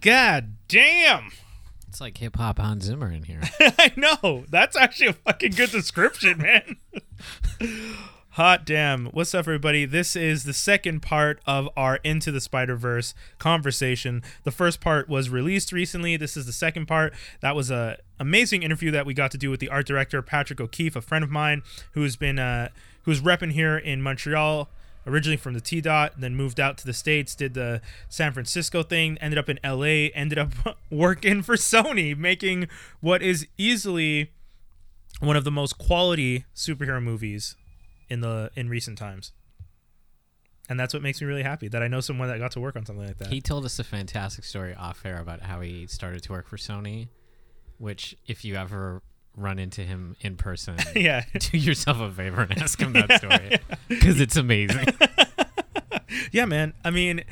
God damn! It's like hip hop Hans Zimmer in here. I know. That's actually a fucking good description, man. Hot damn. What's up, everybody? This is the second part of our Into the Spider Verse conversation. The first part was released recently. This is the second part. That was a amazing interview that we got to do with the art director Patrick O'Keefe, a friend of mine who's been uh, who's repping here in Montreal. Originally from the T dot, then moved out to the states, did the San Francisco thing, ended up in LA, ended up working for Sony, making what is easily one of the most quality superhero movies in the in recent times. And that's what makes me really happy that I know someone that got to work on something like that. He told us a fantastic story off air about how he started to work for Sony, which if you ever run into him in person, yeah. do yourself a favor and ask him that story because it's amazing. yeah, man. I mean,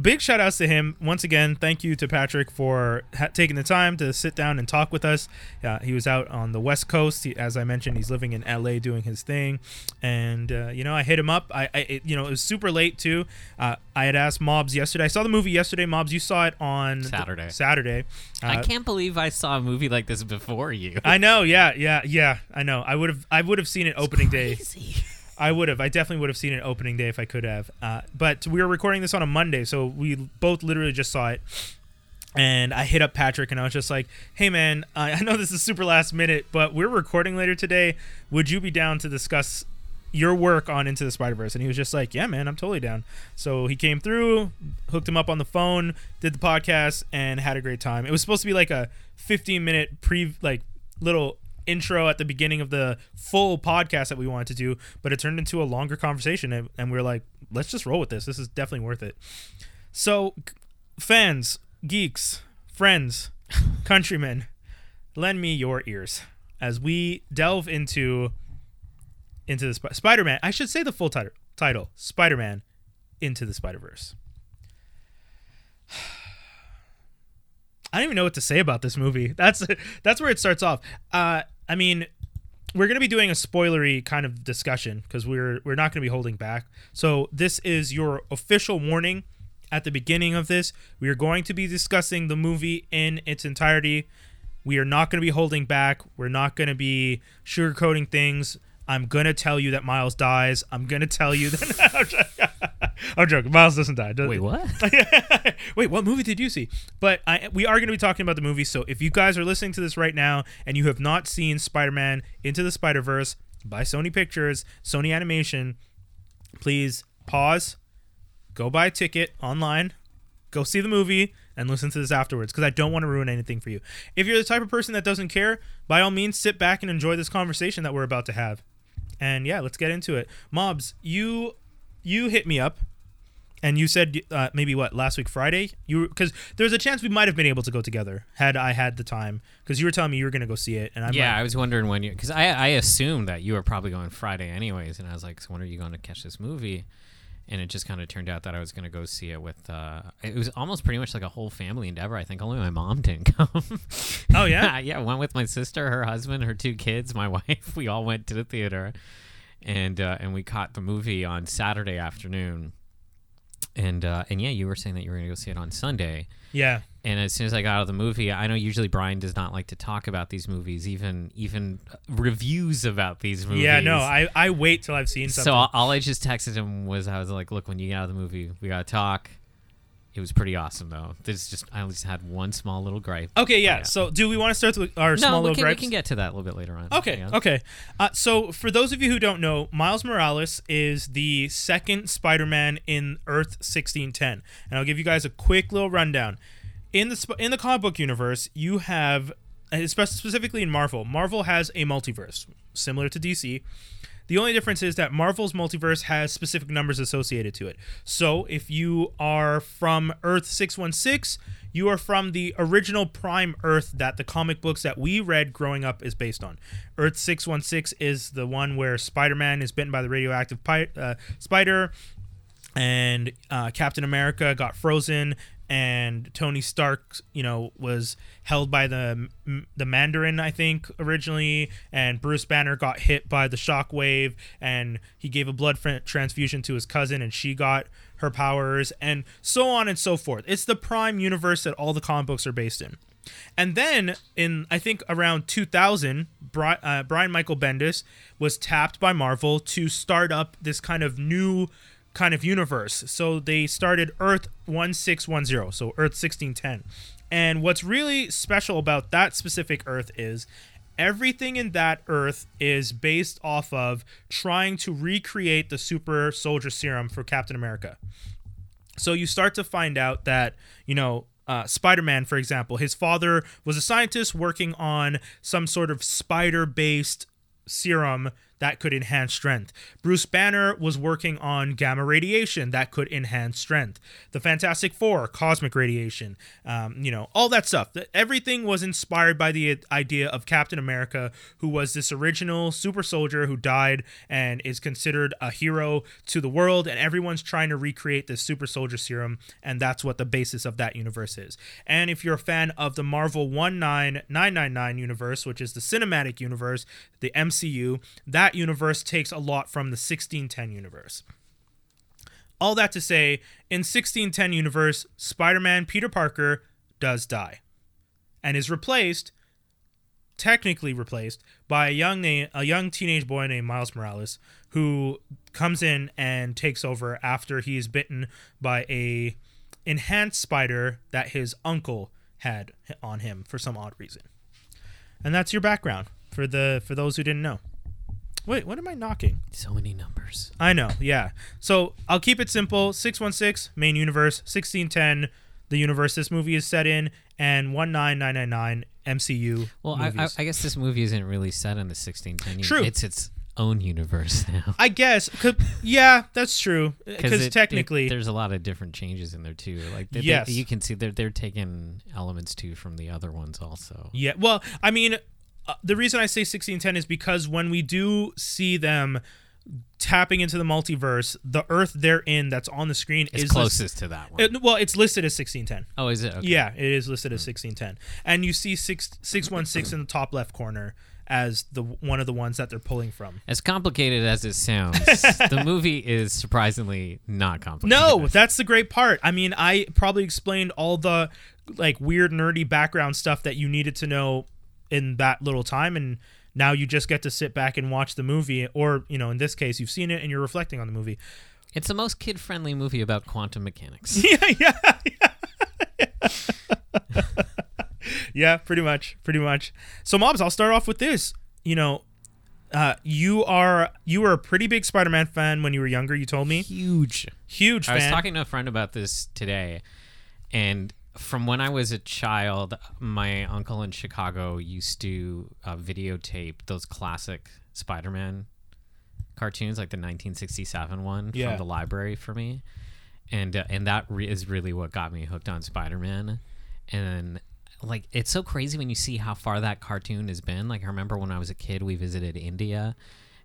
big shout outs to him once again. Thank you to Patrick for ha- taking the time to sit down and talk with us. Uh, he was out on the West Coast, he, as I mentioned. He's living in LA doing his thing, and uh, you know I hit him up. I, I it, you know it was super late too. Uh, I had asked Mobs yesterday. I saw the movie yesterday. Mobs, you saw it on Saturday. Saturday. I can't believe I saw a movie like this before you. I know. Yeah, yeah, yeah. I know. I would have. I would have seen it opening day. I would have. I definitely would have seen it opening day if I could have. Uh, but we were recording this on a Monday, so we both literally just saw it. And I hit up Patrick and I was just like, hey man, I I know this is super last minute, but we're recording later today. Would you be down to discuss your work on Into the Spider Verse? And he was just like, yeah, man, I'm totally down. So he came through, hooked him up on the phone, did the podcast, and had a great time. It was supposed to be like a 15 minute pre, like little intro at the beginning of the full podcast that we wanted to do, but it turned into a longer conversation, and, and we are like, let's just roll with this. This is definitely worth it. So, fans, geeks, friends, countrymen, lend me your ears as we delve into into the Sp- Spider-Man. I should say the full title, title Spider-Man into the Spider-Verse. I don't even know what to say about this movie. That's that's where it starts off. Uh, I mean, we're going to be doing a spoilery kind of discussion because we're we're not going to be holding back. So this is your official warning at the beginning of this. We are going to be discussing the movie in its entirety. We are not going to be holding back. We're not going to be sugarcoating things. I'm going to tell you that Miles dies. I'm going to tell you that. I'm joking. Miles doesn't die. does- Wait, what? Wait, what movie did you see? But I, we are going to be talking about the movie. So if you guys are listening to this right now and you have not seen Spider-Man Into the Spider-Verse by Sony Pictures, Sony Animation, please pause, go buy a ticket online, go see the movie, and listen to this afterwards because I don't want to ruin anything for you. If you're the type of person that doesn't care, by all means, sit back and enjoy this conversation that we're about to have. And yeah, let's get into it. Mobs, you you hit me up and you said uh, maybe what last week Friday you because there's a chance we might have been able to go together had I had the time because you were telling me you were gonna go see it and I'm yeah, I was wondering when you because I I assumed that you were probably going Friday anyways, and I was like, so when are you going to catch this movie? And it just kind of turned out that I was going to go see it with. Uh, it was almost pretty much like a whole family endeavor. I think only my mom didn't come. oh yeah yeah, went with my sister, her husband, her two kids, my wife. We all went to the theater, and uh, and we caught the movie on Saturday afternoon. And uh, and yeah, you were saying that you were going to go see it on Sunday. yeah And as soon as I got out of the movie, I know usually Brian does not like to talk about these movies, even even reviews about these movies. yeah no I I wait till I've seen something so all, all I just texted him was I was like, "Look, when you get out of the movie, we gotta talk." It was pretty awesome though. There's just I just had one small little gripe. okay yeah, Yeah. so do we want to start with our no, small little can, we can get to that a little bit later on. Okay, Yeah. okay. Uh, so, for those of you who don't know, Miles Morales is the second Spider-Man in Earth 1610, and I'll give you guys a quick little rundown. In the in the comic book universe, you have, specifically in Marvel, Marvel has a multiverse similar to DC. The only difference is that Marvel's multiverse has specific numbers associated to it. So if you are from Earth 616, you are from the original Prime Earth that the comic books that we read growing up is based on. Earth 616 is the one where Spider Man is bitten by the radioactive uh, spider and uh, Captain America got frozen and Tony Stark, you know, was held by the the Mandarin, I think, originally, and Bruce Banner got hit by the shockwave, and he gave a blood transfusion to his cousin, and she got her powers, and so on and so forth. It's the prime universe that all the comic books are based in. And then in I think around 2000, Brian, uh, Brian Michael Bendis was tapped by Marvel to start up this kind of new kind of universe. So they started Earth 1610, so Earth 1610. And what's really special about that specific Earth is everything in that Earth is based off of trying to recreate the super soldier serum for Captain America. So you start to find out that, you know, uh, Spider Man, for example, his father was a scientist working on some sort of spider based serum that could enhance strength. Bruce Banner was working on gamma radiation that could enhance strength. The Fantastic Four, cosmic radiation, um, you know, all that stuff. Everything was inspired by the idea of Captain America, who was this original super soldier who died and is considered a hero to the world, and everyone's trying to recreate this super soldier serum, and that's what the basis of that universe is. And if you're a fan of the Marvel 19999 universe, which is the cinematic universe, the MCU, that that universe takes a lot from the 1610 universe. All that to say, in 1610 universe, Spider-Man Peter Parker does die and is replaced technically replaced by a young a young teenage boy named Miles Morales who comes in and takes over after he is bitten by a enhanced spider that his uncle had on him for some odd reason. And that's your background for the for those who didn't know. Wait, what am I knocking? So many numbers. I know, yeah. So I'll keep it simple 616, main universe, 1610, the universe this movie is set in, and 19999, MCU. Well, I, I, I, guess this movie isn't really set in the 1610. True. It's its own universe now. I guess. yeah, that's true. Because technically. It, there's a lot of different changes in there, too. Like, they, yes. They, you can see they're, they're taking elements, too, from the other ones also. Yeah. Well, I mean, uh, the reason I say 1610 is because when we do see them tapping into the multiverse, the Earth they're in that's on the screen it's is closest list- to that one. It, well, it's listed as 1610. Oh, is it? Okay. Yeah, it is listed as 1610, and you see six 616 in the top left corner as the one of the ones that they're pulling from. As complicated as it sounds, the movie is surprisingly not complicated. No, that's the great part. I mean, I probably explained all the like weird nerdy background stuff that you needed to know in that little time and now you just get to sit back and watch the movie or you know in this case you've seen it and you're reflecting on the movie it's the most kid-friendly movie about quantum mechanics yeah yeah yeah, yeah pretty much pretty much so mobs i'll start off with this you know uh, you are you were a pretty big Spider-Man fan when you were younger. You told me huge, huge. I fan. was talking to a friend about this today, and from when I was a child, my uncle in Chicago used to uh, videotape those classic Spider-Man cartoons, like the 1967 one yeah. from the library for me, and uh, and that re- is really what got me hooked on Spider-Man. And like, it's so crazy when you see how far that cartoon has been. Like, I remember when I was a kid, we visited India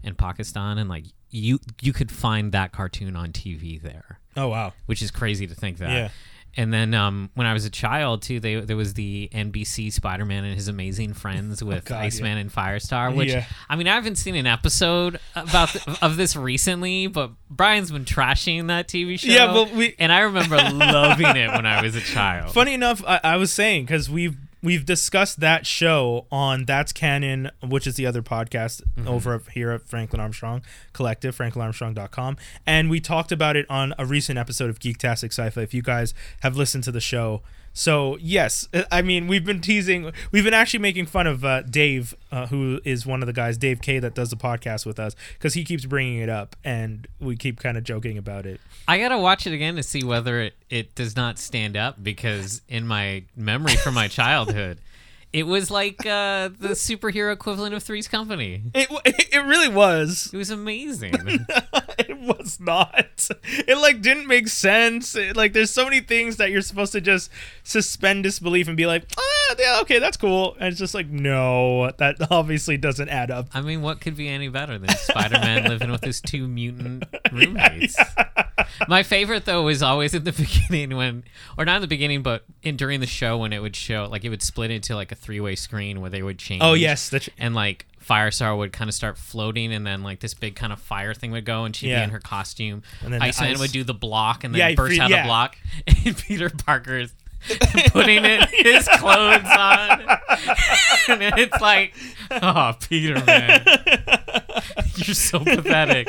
and Pakistan, and like you you could find that cartoon on TV there. Oh wow, which is crazy to think that. Yeah. And then um, when I was a child too, they, there was the NBC Spider-Man and His Amazing Friends oh, with oh God, Iceman yeah. and Firestar. Which yeah. I mean, I haven't seen an episode about the, of this recently, but Brian's been trashing that TV show. Yeah, but we and I remember loving it when I was a child. Funny enough, I, I was saying because we've we've discussed that show on That's Canon, which is the other podcast mm-hmm. over here at Franklin Armstrong Collective, franklinarmstrong.com. And we talked about it on a recent episode of Geektastic Sci-Fi. If you guys have listened to the show, so yes, I mean we've been teasing, we've been actually making fun of uh, Dave, uh, who is one of the guys, Dave K, that does the podcast with us, because he keeps bringing it up, and we keep kind of joking about it. I gotta watch it again to see whether it, it does not stand up, because in my memory from my childhood. It was like uh, the superhero equivalent of Three's Company. It it really was. It was amazing. it was not. It like didn't make sense. It, like there's so many things that you're supposed to just suspend disbelief and be like, ah, yeah, okay, that's cool. And it's just like, no, that obviously doesn't add up. I mean, what could be any better than Spider-Man living with his two mutant roommates? Yeah, yeah. My favorite though was always at the beginning when, or not in the beginning, but in during the show when it would show like it would split into like a three way screen where they would change. Oh yes, that's and like Firestar would kind of start floating, and then like this big kind of fire thing would go, and she'd Yeah. be in her costume. And then the Iceman ice- would do the block, and then Yeah, burst out yeah. the block, and Peter Parker is putting it, his clothes on, and it's like, oh, Peter, man, you're so pathetic,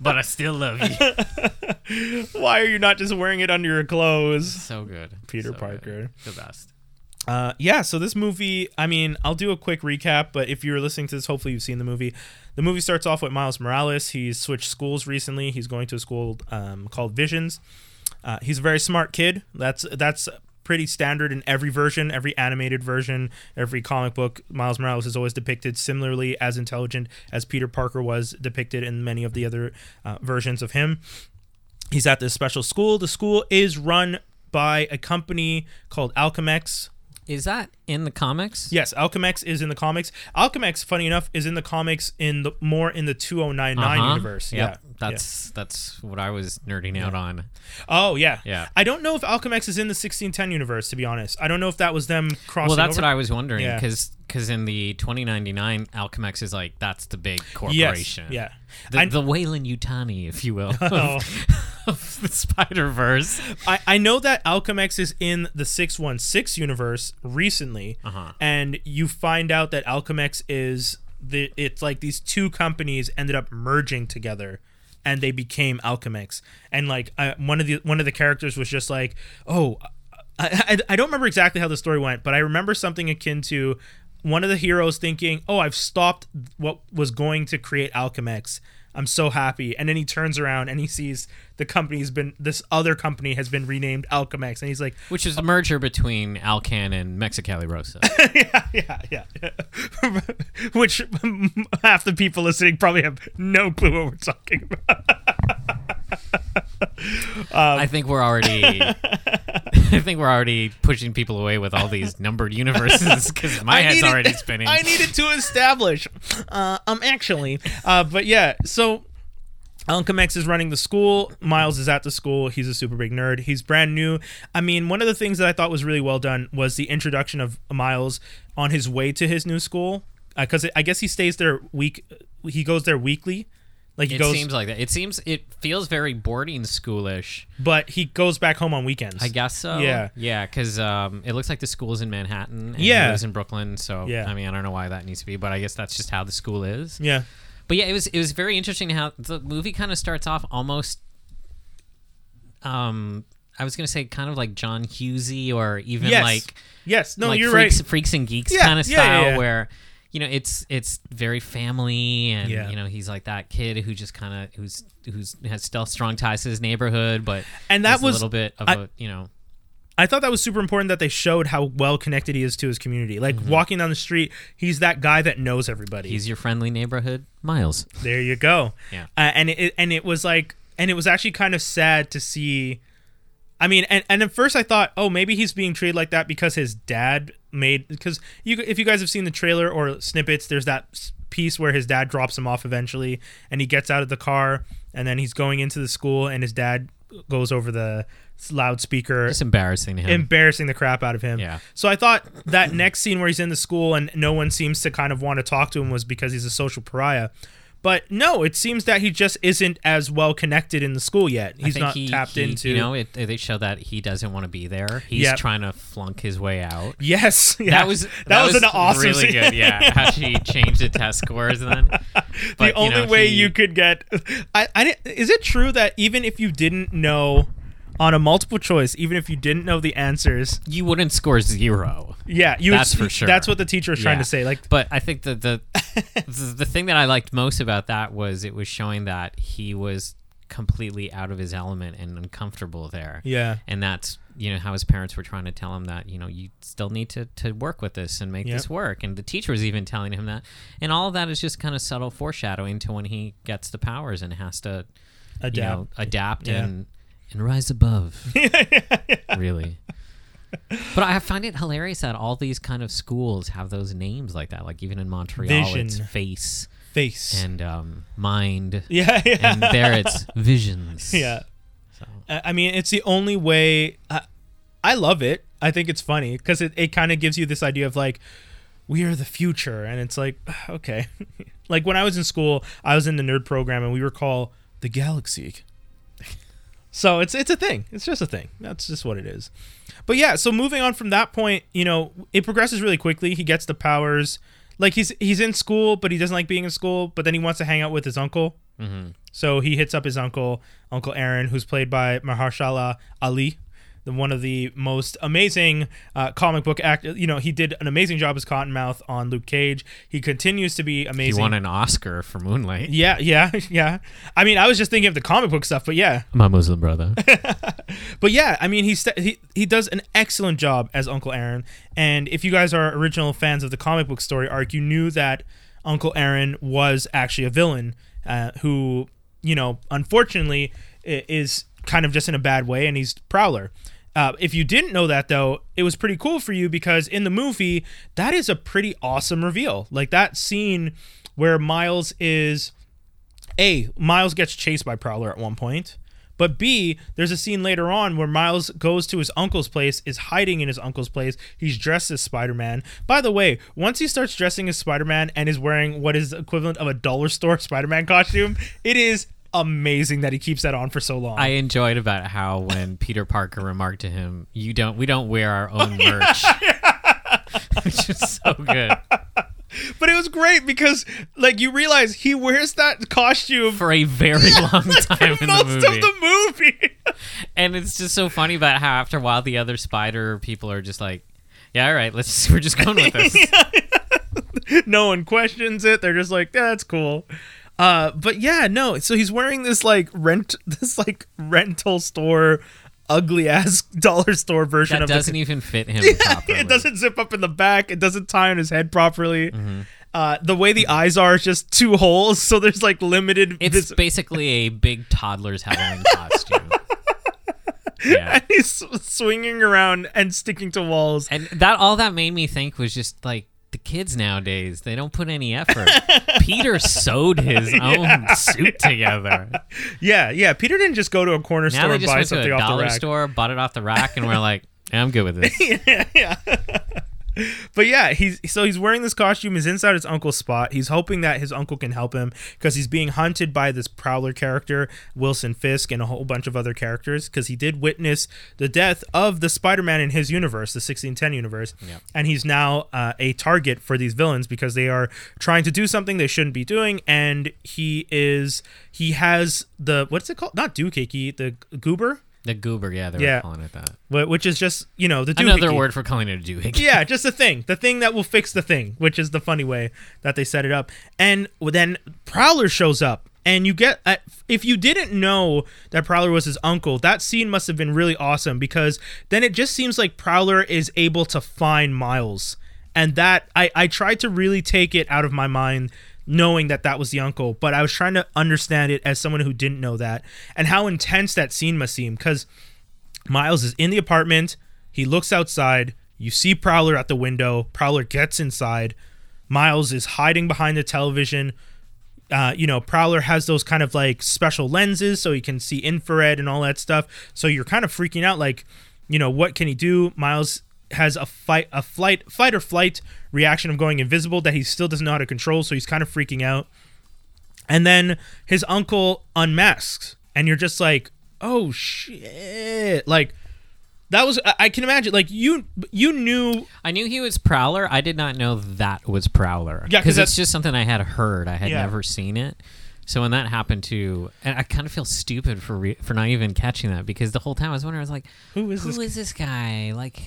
but I still love you. why are you not just wearing it under your clothes? So good, Peter So good. Parker. the best. Uh, yeah, so this movie, I mean, I'll do a quick recap, but if you're listening to this, hopefully you've seen the movie. The movie starts off with Miles Morales. He's switched schools recently. He's going to a school um, called Visions. Uh, he's a very smart kid. That's that's pretty standard in every version, every animated version, every comic book. Miles Morales is always depicted similarly as intelligent as Peter Parker was depicted in many of the other uh, versions of him. He's at this special school. The school is run by a company called Alchemax. Is that in the comics? Yes, Alchemax is in the comics. Alchemax, funny enough, is in the comics in the more in the 2099 Uh-huh. universe. Yep. Yeah. That's that's what I was nerding out on. Oh yeah. Yeah. I don't know if Alchemax is in the 1610 universe to be honest. I don't know if that was them crossing Well, that's over. what I was wondering Yeah. because in the 2099 Alchemax is like that's the big corporation. Yes. Yeah. The, I, the Weyland-Yutani, if you will, Oh. of the Spider Verse. I, I know that Alchemax is in the 616 universe recently, Uh-huh. and you find out that Alchemax is the it's like these two companies ended up merging together, and they became Alchemax. And like one of the one of the characters was just like, oh, I, I I don't remember exactly how the story went, but I remember something akin to one of the heroes thinking, oh, I've stopped what was going to create Alchemax. I'm so happy. And then he turns around and he sees the company's been this other company has been renamed Alchemax, and he's like, Which is the merger between Alcan and Mexicali Rosa. yeah, yeah, yeah. yeah. Which half the people listening probably have no clue what we're talking about. I think we're already, I think we're already pushing people away with all these numbered universes because my I head's needed- already spinning. I needed to establish. Uh, um, actually, uh, but yeah. So, Alchemax is running the school. Miles is at the school. He's a super big nerd. He's brand new. I mean, one of the things that I thought was really well done was the introduction of Miles on his way to his new school. Because I guess he stays there week. He goes there weekly. Like it goes, seems like that. It seems it feels very boarding schoolish. but he goes back home on weekends. I guess so. Yeah. yeah, because um, it looks like the school's in Manhattan. And Yeah. he lives in Brooklyn. So Yeah. I mean, I don't know why that needs to be, but I guess that's just how the school is. Yeah. But yeah, it was it was very interesting how the movie kind of starts off almost. Um, I was gonna say kind of like John Hughesy or even Yes. like Yes. No, like you're freaks, right. freaks and geeks Yeah, kind of yeah, style yeah. where you know it's it's very family and Yeah. you know he's like that kid who just kind of who's who's has still strong ties to his neighborhood but And that was- a little bit of I- a you know I thought that was super important that they showed how well connected he is to his community. Like walking down the street, he's that guy that knows everybody. he's your friendly neighborhood Miles there you go. Yeah. Uh, and it and it was like and it was actually kind of sad to see. I mean, and and at first I thought, oh, maybe he's being treated like that because his dad made because you if you guys have seen the trailer or snippets, there's that piece where his dad drops him off eventually, and he gets out of the car, and then he's going into the school, and his dad goes over the loudspeaker it's embarrassing to him embarrassing the crap out of him. Yeah. So I thought that next scene where he's in the school and no one seems to kind of want to talk to him was because he's a social pariah. But no, it seems that he just isn't as well connected in the school yet. He's not he- tapped he- into. you know it, they show that he doesn't want to be there he's Yep. trying to flunk his way out Yes, yeah. That was that, was, an awesome really scene. good. Yeah, how she changed the test scores then. the But, you only know, way he- you could get, I, I didn't, is it true that even if you didn't know on a multiple choice, even if you didn't know the answers, you wouldn't score zero. yeah, you That's would, for sure. That's what the teacher was trying Yeah. to say. Like, But I think that the, the the thing that I liked most about that was it was showing that he was completely out of his element and uncomfortable there. yeah, And that's you know how his parents were trying to tell him that you know you still need to, to work with this and make Yep. this work and the teacher was even telling him that and all of that is just kind of subtle foreshadowing to when he gets the powers and has to adapt. you know adapt Yeah. and and rise above really but i find it hilarious that all these kind of schools have those names like that like even in montreal it's face Face. and um, mind yeah, yeah. and there it's visions yeah. so I I mean, it's the only way. I, I love it. I think it's funny because it, it kind of gives you this idea of like, we are the future. And it's like, okay. like when I was in school, I was in the nerd program and we were called the Galaxy. So it's it's a thing. It's just a thing. That's just what it is. But yeah, so moving on from that point, you know, it progresses really quickly. He gets the powers. Like he's he's in school, but he doesn't like being in school. But then he wants to hang out with his uncle. Mm-hmm. So he hits up his uncle, Uncle Aaron, who's played by Mahershala Ali, one of the most amazing uh, comic book act. You know, he did an amazing job as Cottonmouth on Luke Cage. He continues to be amazing. He won an Oscar for Moonlight. yeah, yeah, yeah. I mean, I was just thinking of the comic book stuff, but yeah, My Muslim brother. but yeah, I mean, he's he he does an excellent job as Uncle Aaron. And if you guys are original fans of the comic book story arc, you knew that Uncle Aaron was actually a villain uh, who, you know, unfortunately, is kind of just in a bad way, and he's Prowler. Uh, if you didn't know that though, it was pretty cool for you because in the movie, that is a pretty awesome reveal. Like that scene where Miles is a Miles gets chased by Prowler at one point, but B there's a scene later on where Miles goes to his uncle's place, is hiding in his uncle's place. He's dressed as Spider Man. By the way, once he starts dressing as Spider Man and is wearing what is equivalent of a dollar store Spider Man costume, it is amazing that he keeps that on for so long. I enjoyed about how when Peter Parker remarked to him, "You don't, we don't wear our own merch," which is so good but it was great because like you realize he wears that costume for a very long time for in most the movie. of the movie. and it's just so funny about how after a while the other spider people are just like, "Yeah, all right, let's we're just going with this." no one questions it. They're just like, yeah, that's cool. Uh, but yeah, no. So he's wearing this like rent, this like rental store, ugly ass dollar store version That of the- doesn't even fit him properly. it doesn't zip up in the back. It doesn't tie on his head properly. Mm-hmm. Uh, the way the eyes are is just two holes, so there's like limited. It's vis- basically a big toddler's Halloween costume. Yeah. and he's swinging around and sticking to walls. And that all that made me think was just like the kids nowadays, they don't put any effort. Peter sewed his own suit together. Yeah, yeah. Peter didn't just go to a corner Now store they and just buy went to something a off the dollar rack. store, bought it off the rack, and we're like, yeah, I'm good with this. yeah, yeah. But yeah, he's so he's wearing this costume. He's inside his uncle's spot. He's hoping that his uncle can help him because he's being hunted by this Prowler character, Wilson Fisk, and a whole bunch of other characters. Because he did witness the death of the Spider-Man in his universe, the 1610 universe, Yep. and he's now uh, a target for these villains because they are trying to do something they shouldn't be doing. And he is he has the what's it called? Not doohickey, the goober, The goober, yeah, they're Yeah. calling it that. wh- which is just you know the Another word for calling it a doohickey. yeah, just the thing, the thing that will fix the thing, which is the funny way that they set it up. And then Prowler shows up, and you get uh, if you didn't know that Prowler was his uncle, that scene must have been really awesome because then it just seems like Prowler is able to find Miles, and that I I tried to really take it out of my mind. Knowing that that was the uncle, but I was trying to understand it as someone who didn't know that, and how intense that scene must seem. Because Miles is in the apartment. He looks outside. You see Prowler at the window. Prowler gets inside. Miles is hiding behind the television. Uh, you know, Prowler has those kind of like special lenses so he can see infrared and all that stuff. So you're kind of freaking out, like, you know, what can he do? Miles has a fight, a flight, fight or flight reaction of going invisible that he still doesn't know how to control. So he's kind of freaking out. And then his uncle unmasks, and you're just like, oh shit! Like that was I I can imagine. Like you, you knew I knew he was Prowler. I did not know that was Prowler. Yeah, 'cause because that's- it's just something I had heard. I had Yeah. never seen it. So when that happened to, and I kind of feel stupid for re, for not even catching that because the whole time I was wondering, I was like, who is who this? is this guy? Like,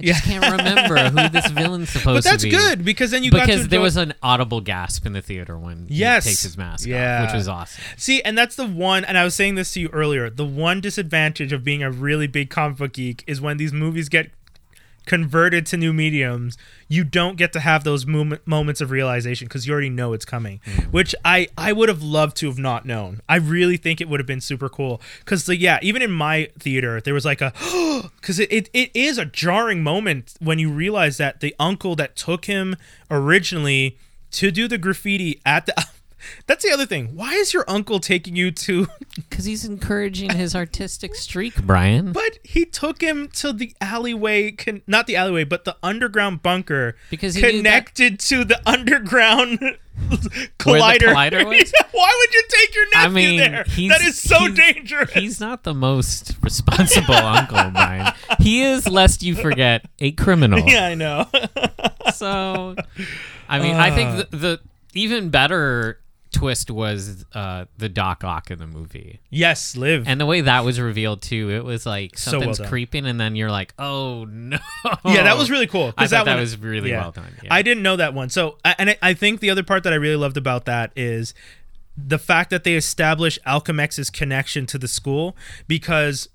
I Yeah. just can't remember who this villain's supposed to be. but that's good because then you got because to there was an audible gasp in the theater when Yes. he takes his mask Yeah. off, which was awesome. See, and that's the one, and I was saying this to you earlier. The one disadvantage of being a really big comic book geek is when these movies get converted to new mediums, you don't get to have those moment, moments of realization because you already know it's coming. Mm. Which I I would have loved to have not known. I really think it would have been super cool because yeah, even in my theater there was like a because it, it it is a jarring moment when you realize that the uncle that took him originally to do the graffiti at the That's the other thing. Why is your uncle taking you to? Because he's encouraging his artistic streak, Brian. But he took him to the alleyway, con- not the alleyway, but the underground bunker Because he knew that- connected to the underground collider. collider was? Why would you take your nephew I mean, there? That is so he's- dangerous. He's not the most responsible uncle, Brian. He is, lest you forget, a criminal. yeah, I know. So, I mean, I Uh. think the, the even better twist was uh, the Doc Ock in the movie. yes, live. And the way that was revealed too, it was like So well something's done. creeping, and then you're like, "Oh no!" yeah, that was really cool. I 'cause thought that, one- was really yeah. well done. Yeah. I didn't know that one. So, I- and I- I think the other part that I really loved about that is the fact that they establish Alchemax's connection to the school because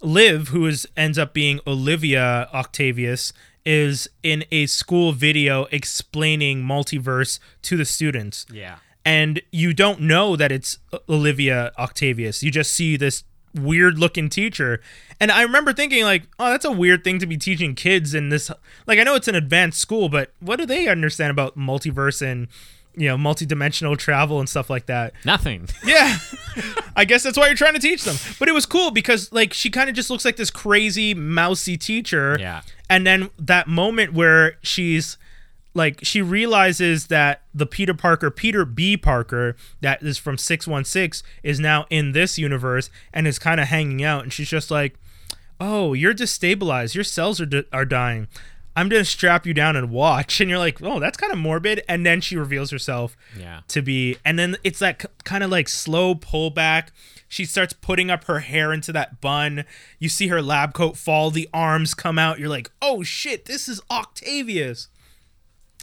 Liv, who is ends up being Olivia Octavius, is in a school video explaining multiverse to the students. yeah, And you don't know that it's uh, Olivia Octavius. You just see this weird looking teacher. And I remember thinking like, oh, that's a weird thing to be teaching kids in this like I know it's an advanced school, but what do they understand about multiverse and you know, multidimensional travel and stuff like that? nothing. Yeah. I guess that's why you're trying to teach them. But it was cool because like she kind of just looks like this crazy mousy teacher. Yeah. And then that moment where she's like she realizes that the Peter Parker, Peter B. Parker, that is from 616 is now in this universe and is kind of hanging out and she's just like, "Oh, you're destabilized. Your cells are di- are dying. I'm going to strap you down and watch." And you're like, "Oh, that's kind of morbid." And then she reveals herself Yeah. to be and then it's that k- kind of like slow pullback she starts putting up her hair into that bun you see her lab coat fall the arms come out you're like oh shit this is octavius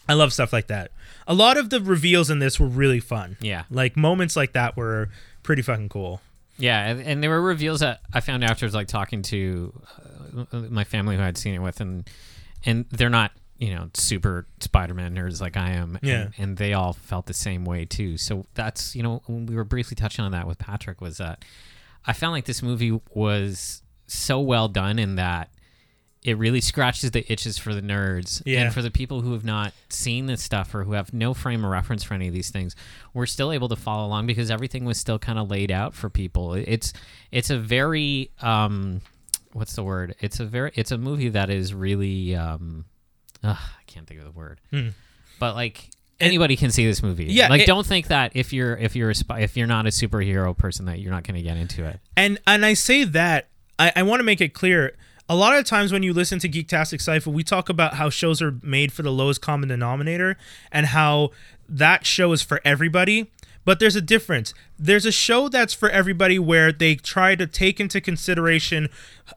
i love stuff like that a lot of the reveals in this were really fun Yeah. like moments like that were pretty fucking cool Yeah, and, and there were reveals that I found afterwards, like talking to uh, my family who I'd seen it with, and and they're not you know super Spider-Man nerds like I am, Yeah. and, and they all felt the same way too. So that's you know when we were briefly touching on that with Patrick was that I found like this movie was so well done in that it really scratches the itches for the nerds Yeah. and for the people who have not seen this stuff or who have no frame of reference for any of these things we're still able to follow along because everything was still kind of laid out for people it's it's a very um what's the word it's a very it's a movie that is really um ugh, i can't think of the word but like anybody can see this movie Hmm. Yeah, like it- don't think that if you're if you're a spy, if you're not a superhero person that you're not going to get into it And and I say that I, I want to make it clear. A lot of times when you listen to Geektastic Sci-Fi, we talk about how shows are made for the lowest common denominator and how that show is for everybody. But there's a difference. There's a show that's for everybody where they try to take into consideration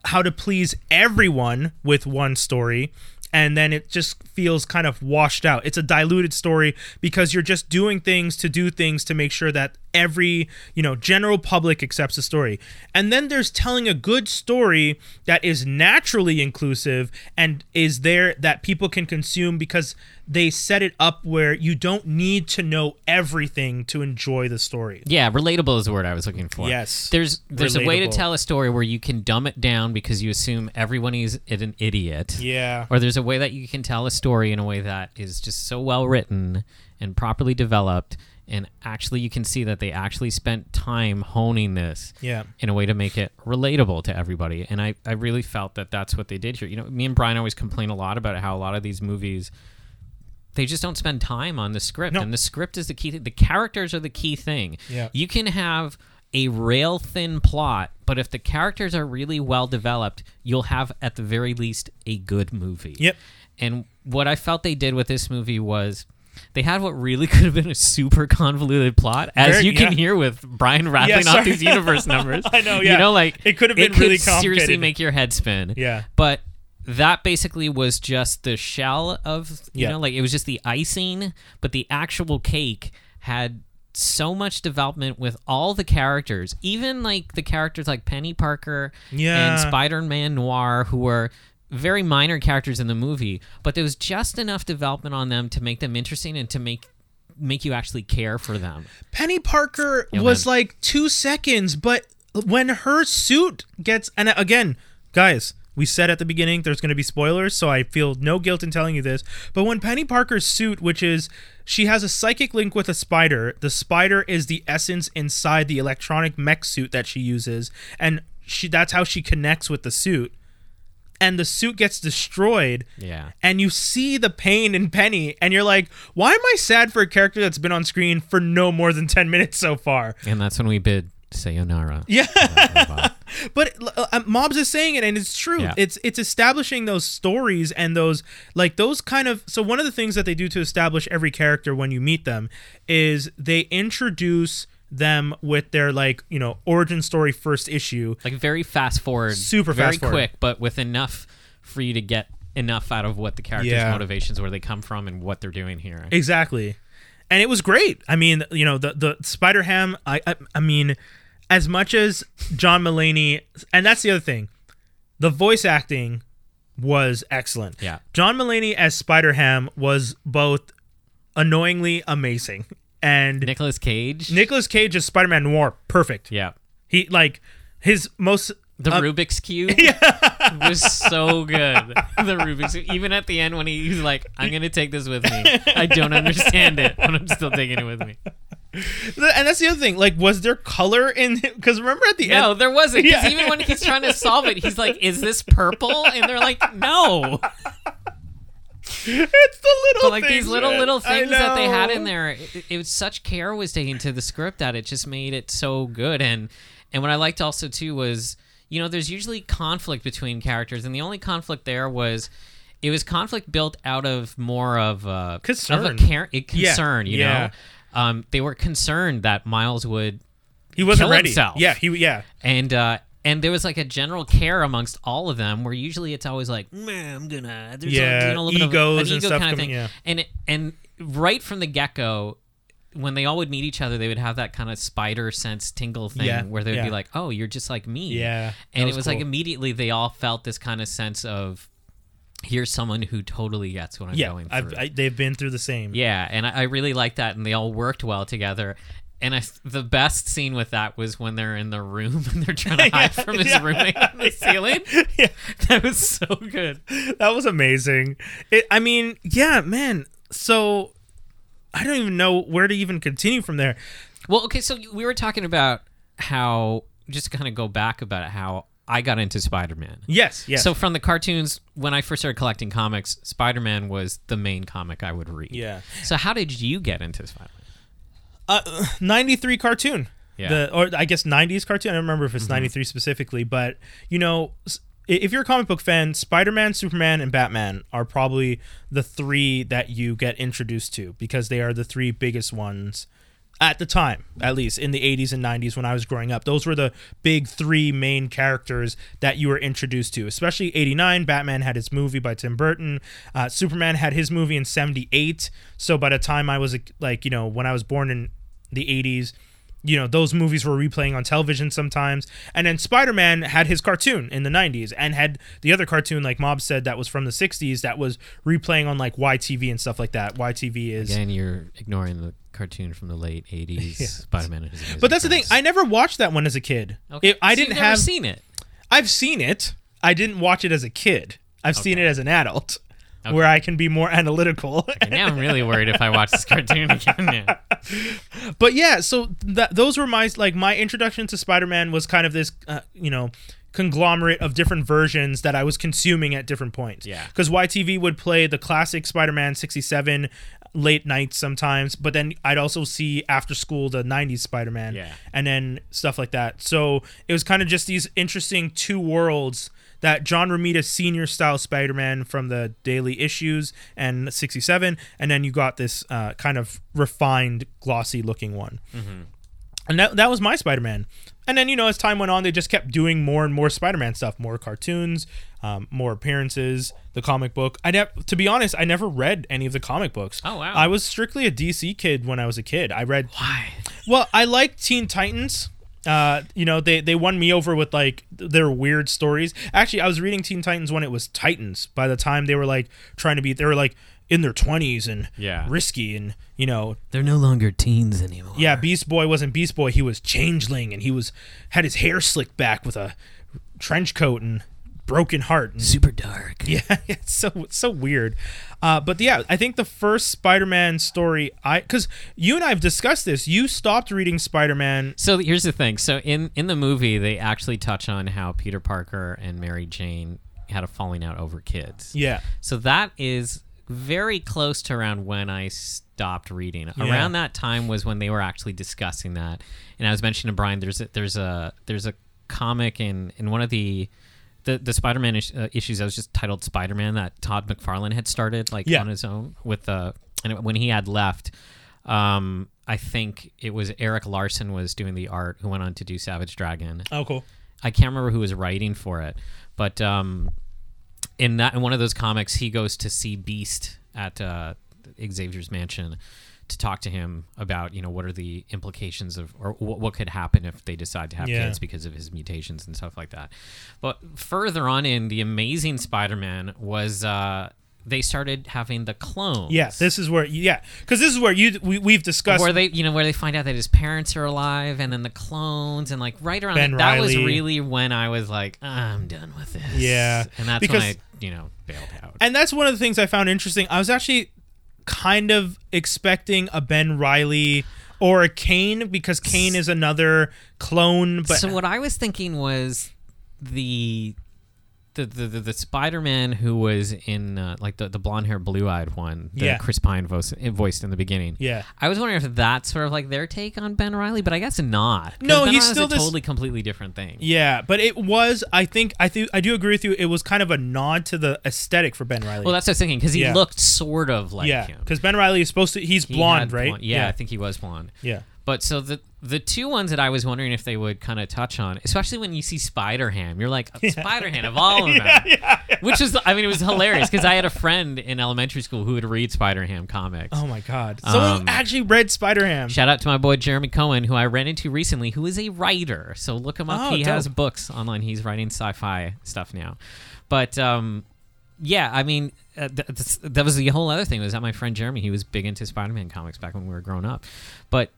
how to please everyone with one story and then it just feels kind of washed out. It's a diluted story because you're just doing things to do things to make sure that every, you know, general public accepts the story. And then there's telling a good story that is naturally inclusive and is there that people can consume because they set it up where you don't need to know everything to enjoy the story. Yeah, relatable is the word I was looking for. Yes. There's there's a way to tell a story where you can dumb it down because you assume everyone is an idiot. Yeah. Or there's a way that you can tell a story in a way that is just so well written and properly developed and actually you can see that they actually spent time honing this Yeah. in a way to make it relatable to everybody. And I, I really felt that that's what they did here. You know, me and Brian always complain a lot about how a lot of these movies they just don't spend time on the script No. and the script is the key thing. the characters are the key thing Yeah. you can have a rail thin plot but if the characters are really well developed you'll have at the very least a good movie Yep. and what i felt they did with this movie was they had what really could have been a super convoluted plot, as Very- you can yeah. hear with Brian rattling Yeah, off these universe numbers. I know, yeah. You know, like It could have been it really seriously make your head spin. Yeah. But that basically was just the shell of you Yeah. know, like it was just the icing, but the actual cake had so much development with all the characters, even like the characters like Penny Parker Yeah. and Spider-Man Noir, who were very minor characters in the movie, but there was just enough development on them to make them interesting and to make make you actually care for them. Penny Parker was man. like two seconds, but when her suit gets and again, guys, We said at the beginning there's going to be spoilers, so I feel no guilt in telling you this. But when Penny Parker's suit, which is she has a psychic link with a spider, the spider is the essence inside the electronic mech suit that she uses, and she that's how she connects with the suit. And the suit gets destroyed, Yeah. and you see the pain in Penny, and you're like, why am I sad for a character that's been on screen for no more than 10 minutes so far? And that's when we bid sayonara. Yeah. But uh, Mobs is saying it, and it's true. Yeah. It's it's establishing those stories and those like those kind of. So one of the things that they do to establish every character when you meet them is they introduce them with their like you know origin story first issue. like very fast forward, Super very fast forward. quick, but with enough for you to get enough out of what the characters' Yeah. motivations, where they come from, and what they're doing here. Exactly. And it was great. I mean, you know, the the Spider Ham. I, I I mean, as much as John Mulaney, and that's the other thing, the voice acting was excellent. Yeah. John Mulaney as Spider Ham was both annoyingly amazing, and Nicolas Cage. Nicolas Cage is Spider Man Noir, perfect. yeah. He like his most The Uh, Rubik's cube was so good. The Rubik's Cube. even at the end when he, he's like, "I'm gonna take this with me. I don't understand it, but I'm still taking it with me." and that's the other thing. Like, was there color in? Because remember at the No, end, no, there wasn't. Because Yeah. even when he's trying to solve it, he's like, "Is this purple?" And they're like, "No." It's the little But like things, these little man. little things that they had in there, it, it was such care was taken to the script that it just made it so good. And and what I liked also too was, you know, there's usually conflict between characters, and the only conflict there was. It was conflict built out of more of a Concern. of a care, a Yeah, concern. You yeah. know, um, they were concerned that Miles would He wasn't ready. himself. Yeah, he yeah. and uh and there was like a general care amongst all of them where usually it's always like man i'm gonna there's Yeah, a, you know, a little bit of egos an and ego stuff kind of coming- thing yeah. and it, and right from the get-go when they all would meet each other they would have that kind of spider sense tingle thing Yeah, where they'd yeah. be like oh you're just like me Yeah, and was it was like immediately they all felt this kind of sense of here's someone who totally gets what i'm Yeah, going through I've, I, they've been through the same. yeah, and I, I really like that, and they all worked well together. And I, the best scene with that was when they're in the room and they're trying to hide from his Yeah. roommate on the ceiling. Yeah. That was so good. that was amazing. It, I mean, yeah, man. So I don't even know where to even continue from there. Well, okay, so we were talking about how just kind of go back about how I got into Spider-Man. Yes, yes. So from the cartoons, when I first started collecting comics, Spider-Man was the main comic I would read. yeah, So how did you get into Spider-Man? Uh, '93 cartoon. Yeah. Mm-hmm. The or I guess '90s cartoon. I don't remember if it's '93 specifically, but you know, if you're a comic book fan, Spider-Man, Superman, and Batman are probably the three that you get introduced to because they are the three biggest ones at the time, at least in the 80s and 90s when I was growing up. Those were the big three main characters that you were introduced to, especially 89. Batman had his movie by Tim Burton. Uh, Superman had his movie in 78. So by the time I was like, you know, when I was born in the 80s, you know those movies were replaying on television sometimes and then spider-man had his cartoon in the 90s and had the other cartoon like mob said that was from the 60s that was replaying on like ytv and stuff like that ytv is Again, you're ignoring the cartoon from the late 80s, Spider-Man. and His but that's the thing i never watched that one as a kid Okay. It- i So you've didn't never have seen it. i've seen it i didn't watch it as a kid i've seen it as an adult Okay. where i can be more analytical And now I'm really worried if I watch this cartoon again. Yeah. but yeah, so that those were my like my introduction to Spider-Man was kind of this, uh, you know, conglomerate of different versions that I was consuming at different points. Yeah. because YTV would play the classic Spider-Man '67 late nights sometimes, but then I'd also see after school the '90s Spider-Man, Yeah. and then stuff like that. So it was kind of just these interesting two worlds. That John Romita senior style Spider Man from the daily issues and 67, and then you got this uh, kind of refined, glossy looking one and that, that was my spider-man and then you know as time went on they just kept doing more and more spider-man stuff more cartoons um, more appearances the comic book i ne- to be honest i never read any of the comic books Oh, wow. i was strictly a dc kid when i was a kid i read Why? well i liked teen titans uh, you know they they won me over with like their weird stories actually i was reading teen titans when it was titans by the time they were like trying to be they were like in their 20s and Yeah. risky and you know They're no longer teens anymore. yeah, Beast Boy wasn't Beast Boy. He was Changeling, and he was had his hair slicked back with a trench coat and broken heart. And, Super dark. yeah, it's so it's so weird. Uh, but yeah, I think the first Spider-Man story, I because you and I have discussed this. You stopped reading Spider-Man. So here's the thing. So in in the movie, they actually touch on how Peter Parker and Mary Jane had a falling out over kids. Yeah, So that is very close to around when I stopped reading. Around that time was when they were actually discussing that. And I was mentioning to Brian, there's a, there's a there's a comic in in one of the the, the Spider-Man is, uh, issues that was just titled Spider-Man that Todd McFarlane had started like Yeah. on his own with the and when he had left um I think it was Erik Larsen was doing the art who went on to do Savage Dragon. oh cool. I can't remember who was writing for it, but um, in that in one of those comics, he goes to see Beast at uh, Xavier's mansion to talk to him about you know what are the implications of or what, what could happen if they decide to have Yeah. kids because of his mutations and stuff like that. But further on in the Amazing Spider-Man was uh, they started having the clones. Yeah, this is where yeah, because this is where you we, we've discussed. where they you know where they find out that his parents are alive and then the clones and like right around that, that was really when i was like i'm done with this Yeah, and that's because- when i you know bailed out and that's one of the things I found interesting. I was actually kind of expecting a Ben Reilly or a Kaine because Kaine is another clone. But so what i was thinking was the the, the, the, the Spider-Man who was in uh, like the, the blonde hair blue eyed one that Yeah. Chris Pine voiced, voiced in the beginning yeah, I was wondering if that's sort of like their take on Ben Reilly, but I guess not. No, Ben he's Reilly's still a this- totally completely different thing. yeah, but it was. I think I think I do agree with you. It was kind of a nod to the aesthetic for Ben Reilly. Well, that's what I was thinking because he Yeah. looked sort of like yeah, him. because Ben Reilly is supposed to. He's He blonde, right? blonde- Yeah, I think he was blonde. yeah. But so the the two ones that I was wondering if they would kind of touch on, especially when you see Spider Ham, you're like Spider Ham of all of them, which is I mean it was hilarious because I had a friend in elementary school who would read Spider Ham comics. Oh my God! Someone Um, actually read Spider Ham. Shout out to my boy Jeremy Cohen, who I ran into recently, who is a writer. So look him up. Oh, he has books online. He's writing sci-fi stuff now. But um, yeah, I mean, uh, th- th- that was the whole other thing. Was that my friend Jeremy? He was big into Spider-Man comics back when we were growing up. But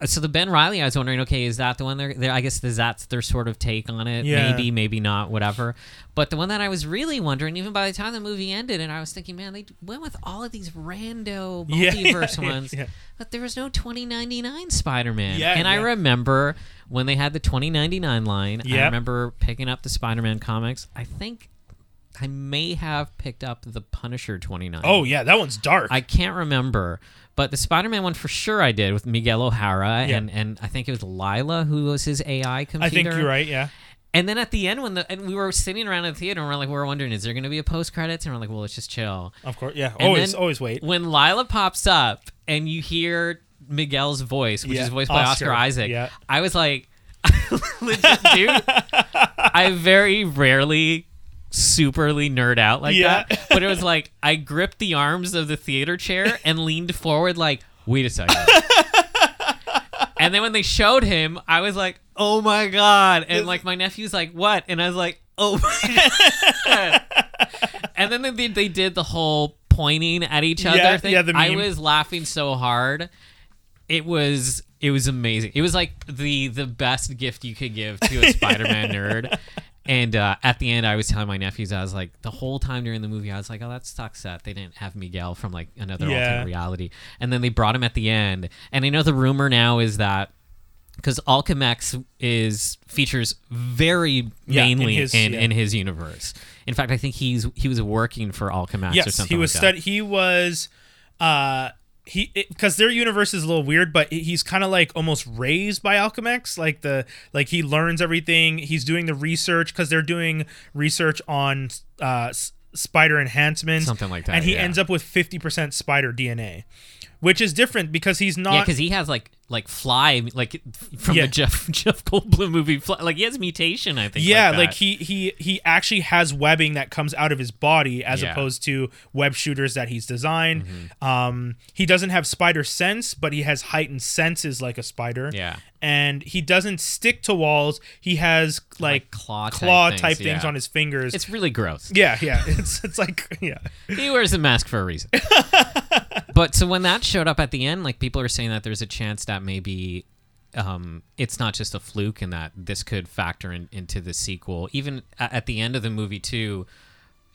Uh, so the Ben Reilly, I was wondering, okay, is that the one? They're, they're I guess that's their sort of take on it. Yeah. Maybe, maybe not, whatever. But the one that I was really wondering, even by the time the movie ended, and I was thinking, man, they went with all of these rando multiverse yeah, ones. yeah. But there was no 2099 Spider-Man. Yeah, and I remember when they had the 2099 line, I remember picking up the Spider-Man comics. I think I may have picked up the Punisher 29. Oh yeah, that one's dark. I can't remember. But the Spider-Man one for sure I did with Miguel O'Hara Yeah. and, and I think it was Lyla who was his AI computer. I think you're right. Yeah. And then at the end when the and we were sitting around in the theater and we're like we're wondering is there going to be a post credits and we're like well let's just chill. Of course. Yeah. And always. always wait. When Lyla pops up and you hear Miguel's voice, which Yeah, is voiced by Oscar, Oscar Isaac, yeah. I was like, legit, dude. I very rarely superly nerd out like Yeah. that, but it was like I gripped the arms of the theater chair and leaned forward, like, wait a second. and then when they showed him, I was like, oh my god! And like my nephew's like, what? And I was like, oh. My god. and then they, they did the whole pointing at each other Yeah, thing. yeah, the I was laughing so hard. It was it was amazing. It was like the the best gift you could give to a Spider-Man nerd. And uh, at the end, I was telling my nephews, I was like, the whole time during the movie, I was like, oh, that sucks that they didn't have Miguel from like another Yeah. alternate reality. And then they brought him at the end. And I know the rumor now is that because Alchemax is features very Yeah, in mainly in his- in, yeah. his universe. In fact, I think he's he was working for Alchemax or Yes, something. he was like that. stud- He was. Uh, he because their universe is a little weird, but he's kind of like almost raised by Alchemax. Like the like he learns everything. He's doing the research because they're doing research on uh, spider enhancements, Something like that, And he yeah. ends up with fifty percent spider DNA, which is different because he's not. Yeah, because he has like like fly like from Yeah. the Jeff Jeff Goldblum movie. Fly, like he has mutation, I think. yeah, like, like, he he he actually has webbing that comes out of his body as Yeah. opposed to web shooters that he's designed. Mm-hmm. Um, he doesn't have spider sense, but he has heightened senses like a spider. Yeah. and he doesn't stick to walls. He has like, Like claw type claw things, type things yeah. on his fingers. It's really gross. yeah, yeah. It's it's like yeah, he wears a mask for a reason. but so when that showed up at the end, like people are saying that there's a chance that maybe um, it's not just a fluke, and that this could factor in, into the sequel. Even a- at the end of the movie, too,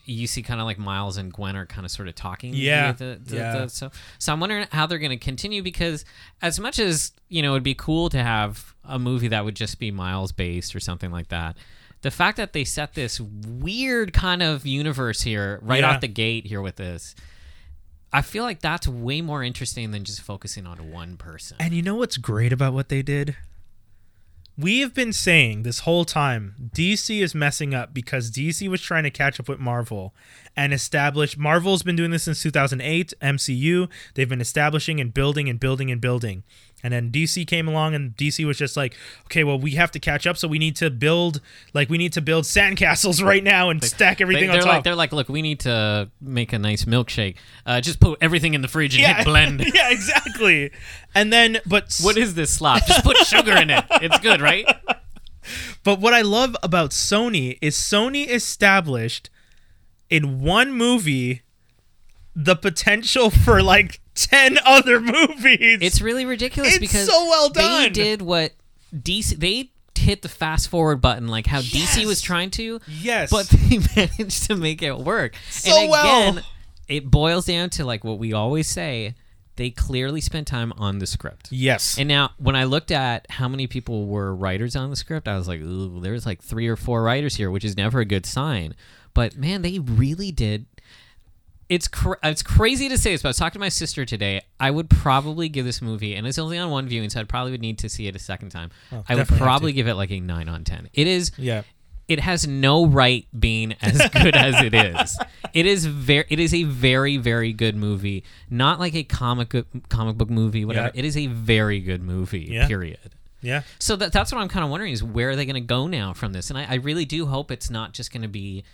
you see kind of like Miles and Gwen are kind of sort of talking. Yeah. The, the, Yeah. the- so, so I'm wondering how they're going to continue because as much as you know, it'd be cool to have a movie that would just be Miles based or something like that. The fact that they set this weird kind of universe here right Yeah. off the gate here with this, I feel like that's way more interesting than just focusing on one person. And you know what's great about what they did? We have been saying this whole time DC is messing up because DC was trying to catch up with Marvel and establish. Marvel's been doing this since 2008, MCU. They've been establishing and building and building and building. And then DC came along and DC was just like, okay, well, we have to catch up. So we need to build, like, we need to build sandcastles right now and stack everything they, on top. like they're like, look, we need to make a nice milkshake. Uh, just put everything in the fridge and yeah, hit blend. yeah, exactly. And then, but what is this slop? Just put sugar in it. It's good, right? But what I love about Sony is Sony established in one movie the potential for like 10 other movies. It's really ridiculous It's because so well done. They did what DC they hit the fast forward button like how DC was trying to, yes. but they managed to make it work. So and again, well. it boils down to like what we always say, they clearly spent time on the script. yes. And now, when I looked at how many people were writers on the script, I was like, Ooh, there's like three or four writers here, which is never a good sign. But man, they really did. It's cr- it's crazy to say this, but I was talking to my sister today. I would probably give this movie, and it's only on one viewing, so I probably would need to see it a second time. Oh, I would definitely have to. probably give it like a nine on ten. It is yeah. it has no right being as good as it is. It is very it is a very very good movie. Not like a comic comic book movie whatever. Yeah. It is a very good movie. Yeah. Period. Yeah. So that, that's what I'm kind of wondering is where are they going to go now from this? And I, I really do hope it's not just going to be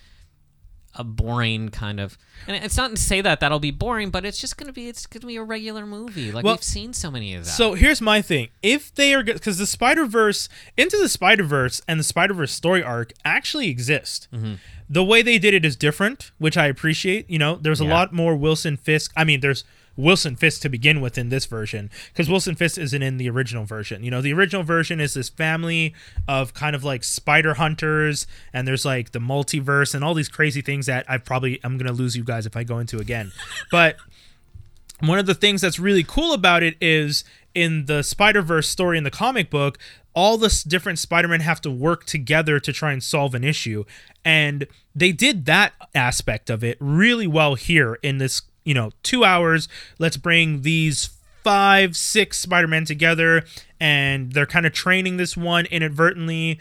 a boring kind of and it's not to say that that'll be boring but it's just going to be it's going to be a regular movie like Well, we've seen so many of that So here's my thing. If they are because the Spider Verse, Into the Spider Verse, and the Spider Verse story arc actually exist. Mm-hmm. The way they did it is different, which I appreciate. You know, there's a Yeah. lot more Wilson Fisk. I mean, there's Wilson Fisk to begin with in this version because Wilson Fisk isn't in the original version. You know, the original version is this family of kind of like spider hunters, and there's like the multiverse and all these crazy things that I probably I'm gonna lose you guys if I go into again, but one of the things that's really cool about it is in the Spider-Verse story in the comic book, all the different Spider-Men have to work together to try and solve an issue. And they did that aspect of it really well here in this, you know, 2 hours. Let's bring these 5, 6 Spider-Men together and they're kind of training this one inadvertently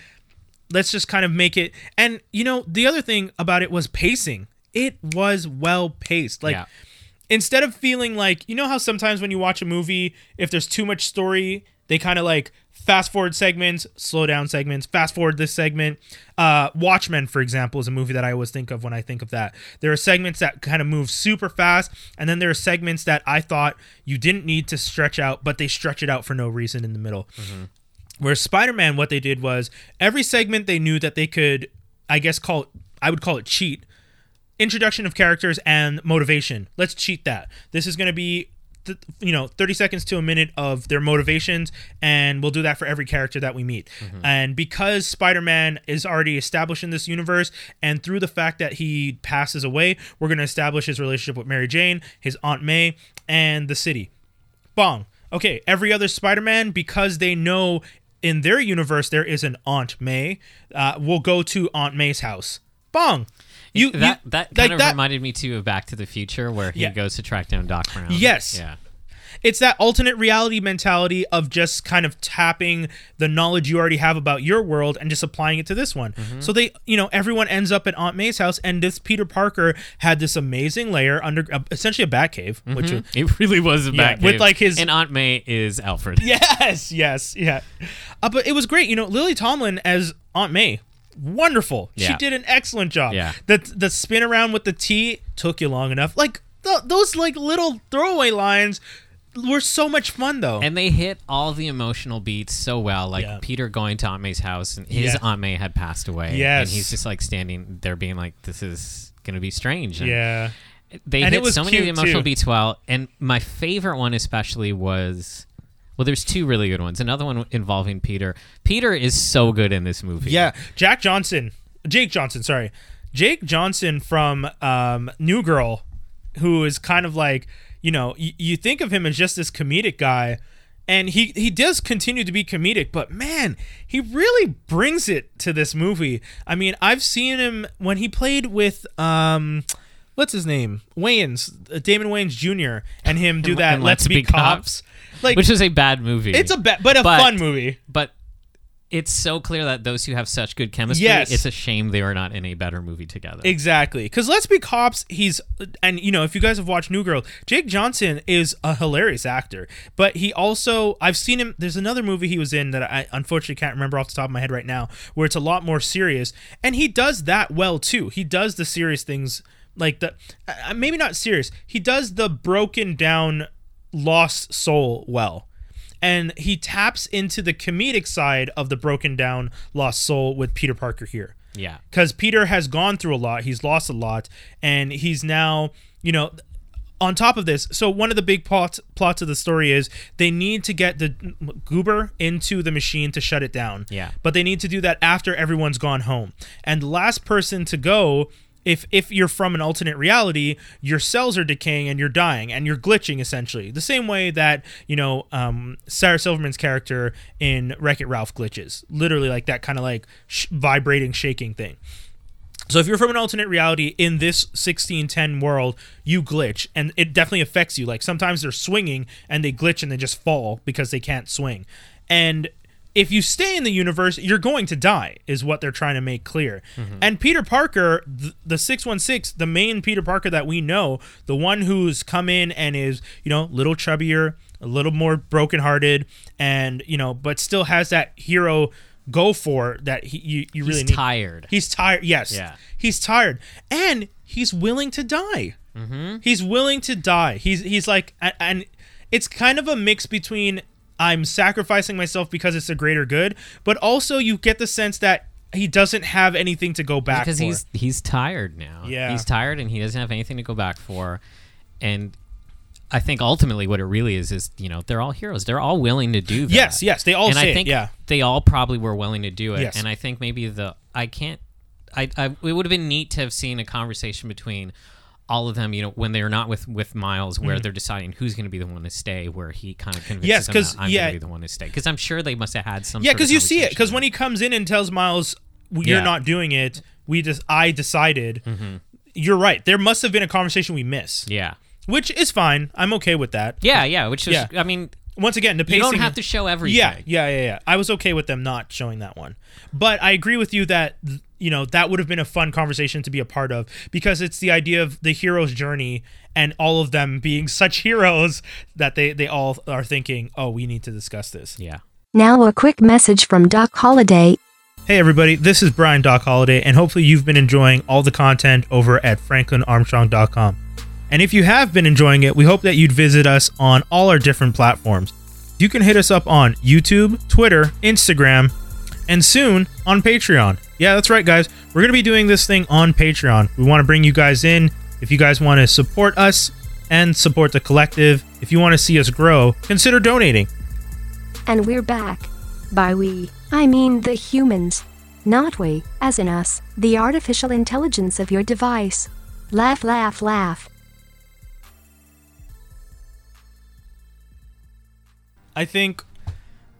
let's just kind of make it and you know the other thing about it was pacing it was well paced like Yeah. instead of feeling like you know how sometimes when you watch a movie if there's too much story they kind of like fast forward segments slow down segments fast forward this segment uh watchmen for example is a movie that i always think of when i think of that there are segments that kind of move super fast and then there are segments that i thought you didn't need to stretch out but they stretch it out for no reason in the middle Whereas Spider Man, what they did was every segment they knew that they could, I guess, call it, I would call it cheat. Introduction of characters and motivation. Let's cheat that. This is going to be, th- you know, 30 seconds to a minute of their motivations, and we'll do that for every character that we meet. And because Spider Man is already established in this universe, and through the fact that he passes away, we're going to establish his relationship with Mary Jane, his Aunt May, and the city. Bong. Okay, every other Spider-Man, because they know in their universe there is an Aunt May, uh, will go to Aunt May's house. Bong. You that you- that like kind of that- reminded me too of Back to the Future where he Yeah. goes to track down Doc Brown. Yes. Yeah. It's that alternate reality mentality of just kind of tapping the knowledge you already have about your world and just applying it to this one. Mm-hmm. So they, you know, everyone ends up at Aunt May's house, and this Peter Parker had this amazing lair under, uh, essentially a bat cave, which was, It really was a Yeah, back with, like, his- and Aunt May is Alfred. Yes, yes, yeah. Uh, but it was great. You know, Lily Tomlin as Aunt May, wonderful. She did an excellent job. Yeah. The the spin around with the T took you long enough. Like th- those like little throwaway lines were so much fun though. And they hit all the emotional beats so well, like Yeah. Peter going to Aunt May's house, and his Yeah. Aunt May had passed away. Yes. and he's just like standing there, being like, "This is gonna be strange." And yeah. they And it hit so many of the emotional too. beats well. And my favorite one, especially, was Well, there's two really good ones. Another one involving Peter. Peter is so good in this movie. Yeah, Jack Johnson, Jake Johnson, sorry, Jake Johnson from um, New Girl, who is kind of like you know y- you think of him as just this comedic guy, and he he does continue to be comedic, but man, he really brings it to this movie. I mean, I've seen him when he played with um. What's his name? Wayans, uh, Damon Wayans Jr. and him do that. And Let's, be, cops. Like which is a bad movie. it's a bad, but a But- fun movie. but it's so clear that those two have such good chemistry. Yes. It's a shame they are not in a better movie together. Exactly. Because let's be cops. He's, and you know, if you guys have watched New Girl, Jake Johnson is a hilarious actor. But he also, I've seen him, there's another movie he was in that I unfortunately can't remember off the top of my head right now, where it's a lot more serious. And he does that well too. He does the serious things, like the, uh, maybe not serious, he does the broken down, lost soul well and he taps into the comedic side of the broken down lost soul with Peter Parker here. yeah. Because Peter has gone through a lot, he's lost a lot, and he's now, you know, on top of this. So one of the big plots plots of the story is they need to get the goober into the machine to shut it down. Yeah. But they need to do that after everyone's gone home. And the last person to go if if you're from an alternate reality, your cells are decaying and you're dying and you're glitching essentially. The same way that you know um, Sarah Silverman's character in Wreck It Ralph glitches, literally like that kind of like sh- vibrating, shaking thing. So if you're from an alternate reality in this 1610 world, you glitch and it definitely affects you. Like sometimes they're swinging and they glitch and they just fall because they can't swing. And if you stay in the universe, you're going to die, is what they're trying to make clear. And Peter Parker, th- the 616, the main Peter Parker that we know, the one who's come in and is, you know, a little chubbier, a little more brokenhearted, and, you know, but still has that hero go for that he, you, you really He's need. tired. He's tired. Yes. Yeah. He's tired, and he's willing to die. Mm-hmm. He's willing to die. He's he's like, and, and it's kind of a mix between I'm sacrificing myself because it's a greater good, but also you get the sense that he doesn't have anything to go back because for. he's he's tired now. Yeah. he's tired and he doesn't have anything to go back for. And I think ultimately what it really is is you know they're all heroes. They're all willing to do that. Yes, yes, they all and I it, think yeah. they all probably were willing to do it. Yes. And I think maybe the I can't. I, I it would have been neat to have seen a conversation between all of them, you know, when they're not with with Miles, where they're deciding who's going to be the one to stay, where he kind of convinces Mm-hmm. Yes, them that I'm yeah. going to be the one to stay. Because I'm sure they must have had some. yeah, because you see it. Because when he comes in and tells Miles, "Well, "You're Yeah. not doing it," we just I decided. Mm-hmm. You're right. There must have been a conversation we miss, yeah, which is fine. I'm okay with that. yeah, yeah, which is Yeah. I mean, Once again, the you don't have to show everything. Yeah, yeah, yeah, yeah. I was okay with them not showing that one. But I agree with you that you know that would have been a fun conversation to be a part of because it's the idea of the hero's journey and all of them being such heroes that they they all are thinking, "Oh, we need to discuss this." yeah. Now a quick message from Doc Holliday. Hey everybody, this is Brian Doc Holiday and hopefully you've been enjoying all the content over at franklinarmstrong.com. And if you have been enjoying it, we hope that you'd visit us on all our different platforms. You can hit us up on YouTube, Twitter, Instagram, and soon on Patreon. Yeah, that's right, guys. We're going to be doing this thing on Patreon. We want to bring you guys in. If you guys want to support us and support the collective, if you want to see us grow, consider donating. And we're back. By we, I mean the humans. Not we, as in us, the artificial intelligence of your device. Laugh, laugh, laugh. I think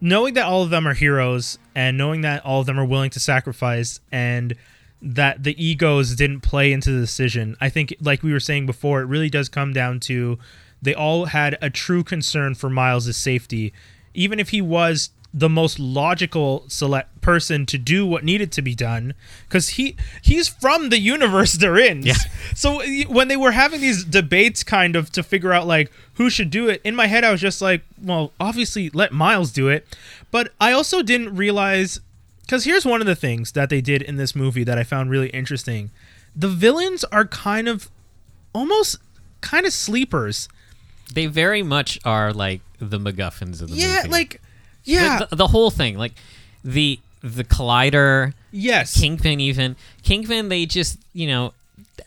knowing that all of them are heroes and knowing that all of them are willing to sacrifice and that the egos didn't play into the decision, I think, like we were saying before, it really does come down to they all had a true concern for Miles' safety, even if he was the most logical select person to do what needed to be done because he he's from the universe they're in Yeah. so when they were having these debates kind of to figure out like who should do it in my head i was just like well obviously let miles do it but i also didn't realize because here's one of the things that they did in this movie that i found really interesting the villains are kind of almost kind of sleepers They very much are like the MacGuffins of the yeah movie. like yeah the, the, the whole thing, like the the collider, yes Kingpin, even Kingpin. They just you know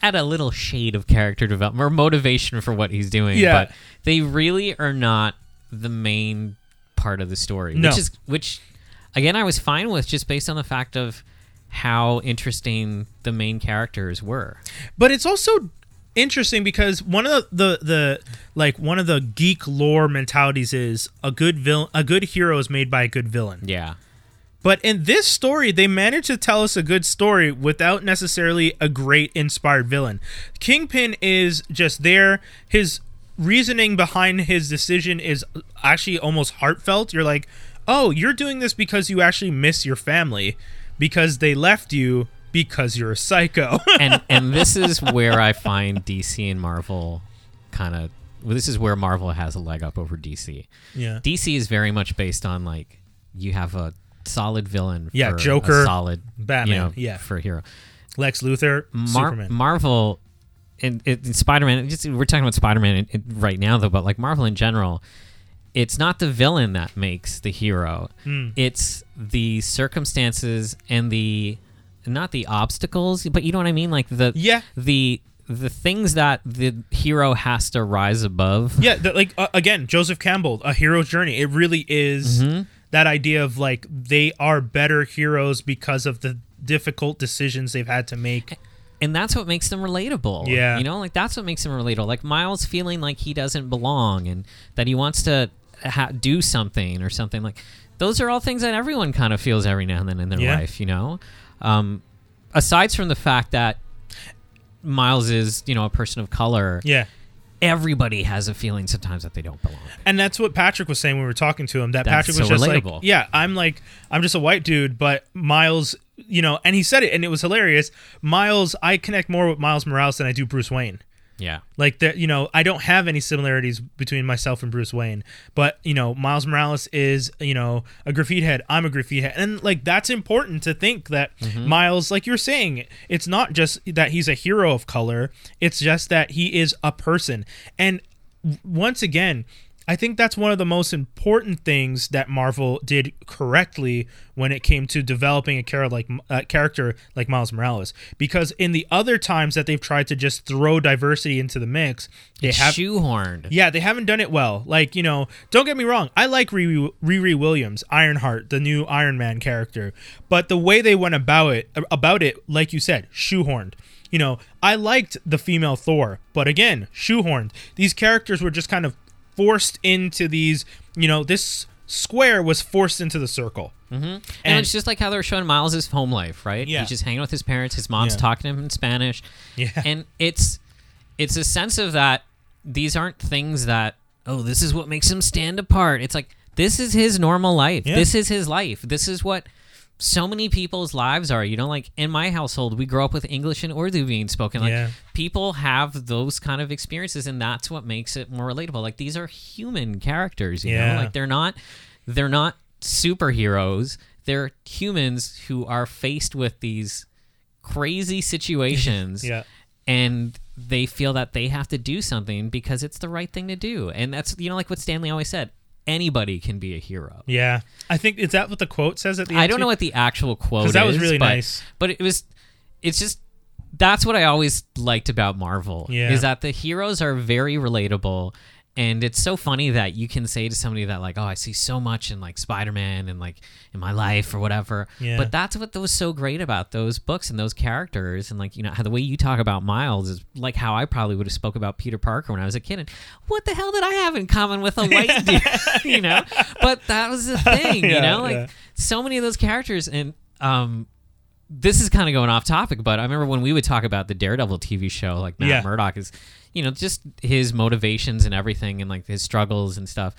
add a little shade of character development or motivation for what he's doing. Yeah. but they really are not the main part of the story, No. which is which again I was fine with just based on the fact of how interesting the main characters were. but it's also interesting because one of the, the the like one of the geek lore mentalities is a good villain a good hero is made by a good villain. Yeah. but in this story they managed to tell us a good story without necessarily a great inspired villain. Kingpin is just there. His reasoning behind his decision is actually almost heartfelt. You're like oh you're doing this because you actually miss your family because they left you because you're a psycho and and this is where I find DC and Marvel kind of well, this is where Marvel has a leg up over DC. yeah DC is very much based on like you have a solid villain Yeah, for Joker, a solid Batman, you know, yeah. for a hero. Lex Luthor, Mar- Superman. Marvel and, and Spider-Man just we're talking about Spider-Man right now though but like Marvel in general it's not the villain that makes the hero Hmm. it's the circumstances and the not the obstacles but you know what I mean like the Yeah. the the things that the hero has to rise above yeah, the, like uh, again, Joseph Campbell, a hero's journey. It really is Mm-hmm. that idea of like they are better heroes because of the difficult decisions they've had to make. and that's what makes them relatable. Yeah. you know, like that's what makes them relatable. Like Miles feeling like he doesn't belong and that he wants to ha- do something or something like. Those are all things that everyone kind of feels every now and then in their Yeah. life, you know. Um, aside from the fact that Miles is, you know, a person of color, Yeah. everybody has a feeling sometimes that they don't belong. And that's what Patrick was saying when we were talking to him. That That's Patrick was so just relatable. like, "Yeah, I'm like, I'm just a white dude, but Miles, you know." And he said it, and it was hilarious. Miles, I connect more with Miles Morales than I do Bruce Wayne. Yeah, Like that, you know, I don't have any similarities between myself and Bruce Wayne, but you know, Miles Morales is, you know, a graffiti head. I'm a graffiti head, and like that's important to think that mm-hmm. Miles, like you're saying, it's not just that he's a hero of color. It's just that he is a person, and once again. I think that's one of the most important things that Marvel did correctly when it came to developing a character like uh, character like Miles Morales. Because in the other times that they've tried to just throw diversity into the mix, they have shoehorned. yeah, they haven't done it well. Like, you know, don't get me wrong. I like Riri, Riri Williams, Ironheart, the new Iron Man character. But the way they went about it, about it, like you said, shoehorned. You know, I liked the female Thor, but again, shoehorned. These characters were just kind of forced into these, you know, this square was forced into the circle. Mm-hmm. And, it's just like how they're showing Miles' home life, right? Yeah. He's just hanging with his parents. His mom's Yeah. talking to him in Spanish. Yeah. And it's it's a sense of that these aren't things that oh this is what makes him stand apart. It's like this is his normal life. Yeah. This is his life. This is what so many people's lives are. You know, like in my household, we grow up with English and Urdu being spoken. Like Yeah. people have those kind of experiences, and that's what makes it more relatable. Like these are human characters. You Yeah. know, like they're not they're not superheroes. They're humans who are faced with these crazy situations Yeah. and they feel that they have to do something because it's the right thing to do. And that's you know like what Stan Lee always said, anybody can be a hero. Yeah. I think, is that what the quote says at the end? I don't too? know what the actual quote is. that was really but, nice. But it was it's just that's what I always liked about Marvel. Yeah. Is that the heroes are very relatable and it's so funny that you can say to somebody that like, oh, I see so much in like Spider-Man and like in my life or whatever. Yeah. But that's what was so great about those books and those characters and like you know how the way you talk about Miles is like how I probably would have spoke about Peter Parker when I was a kid. And what the hell did I have in common with a white dude? you know. But that was the thing. you Yeah, know, like yeah. so many of those characters and um this is kind of going off topic, but I remember when we would talk about the Daredevil TV show, like Matt Yeah. Murdock is, you know, just his motivations and everything and like his struggles and stuff.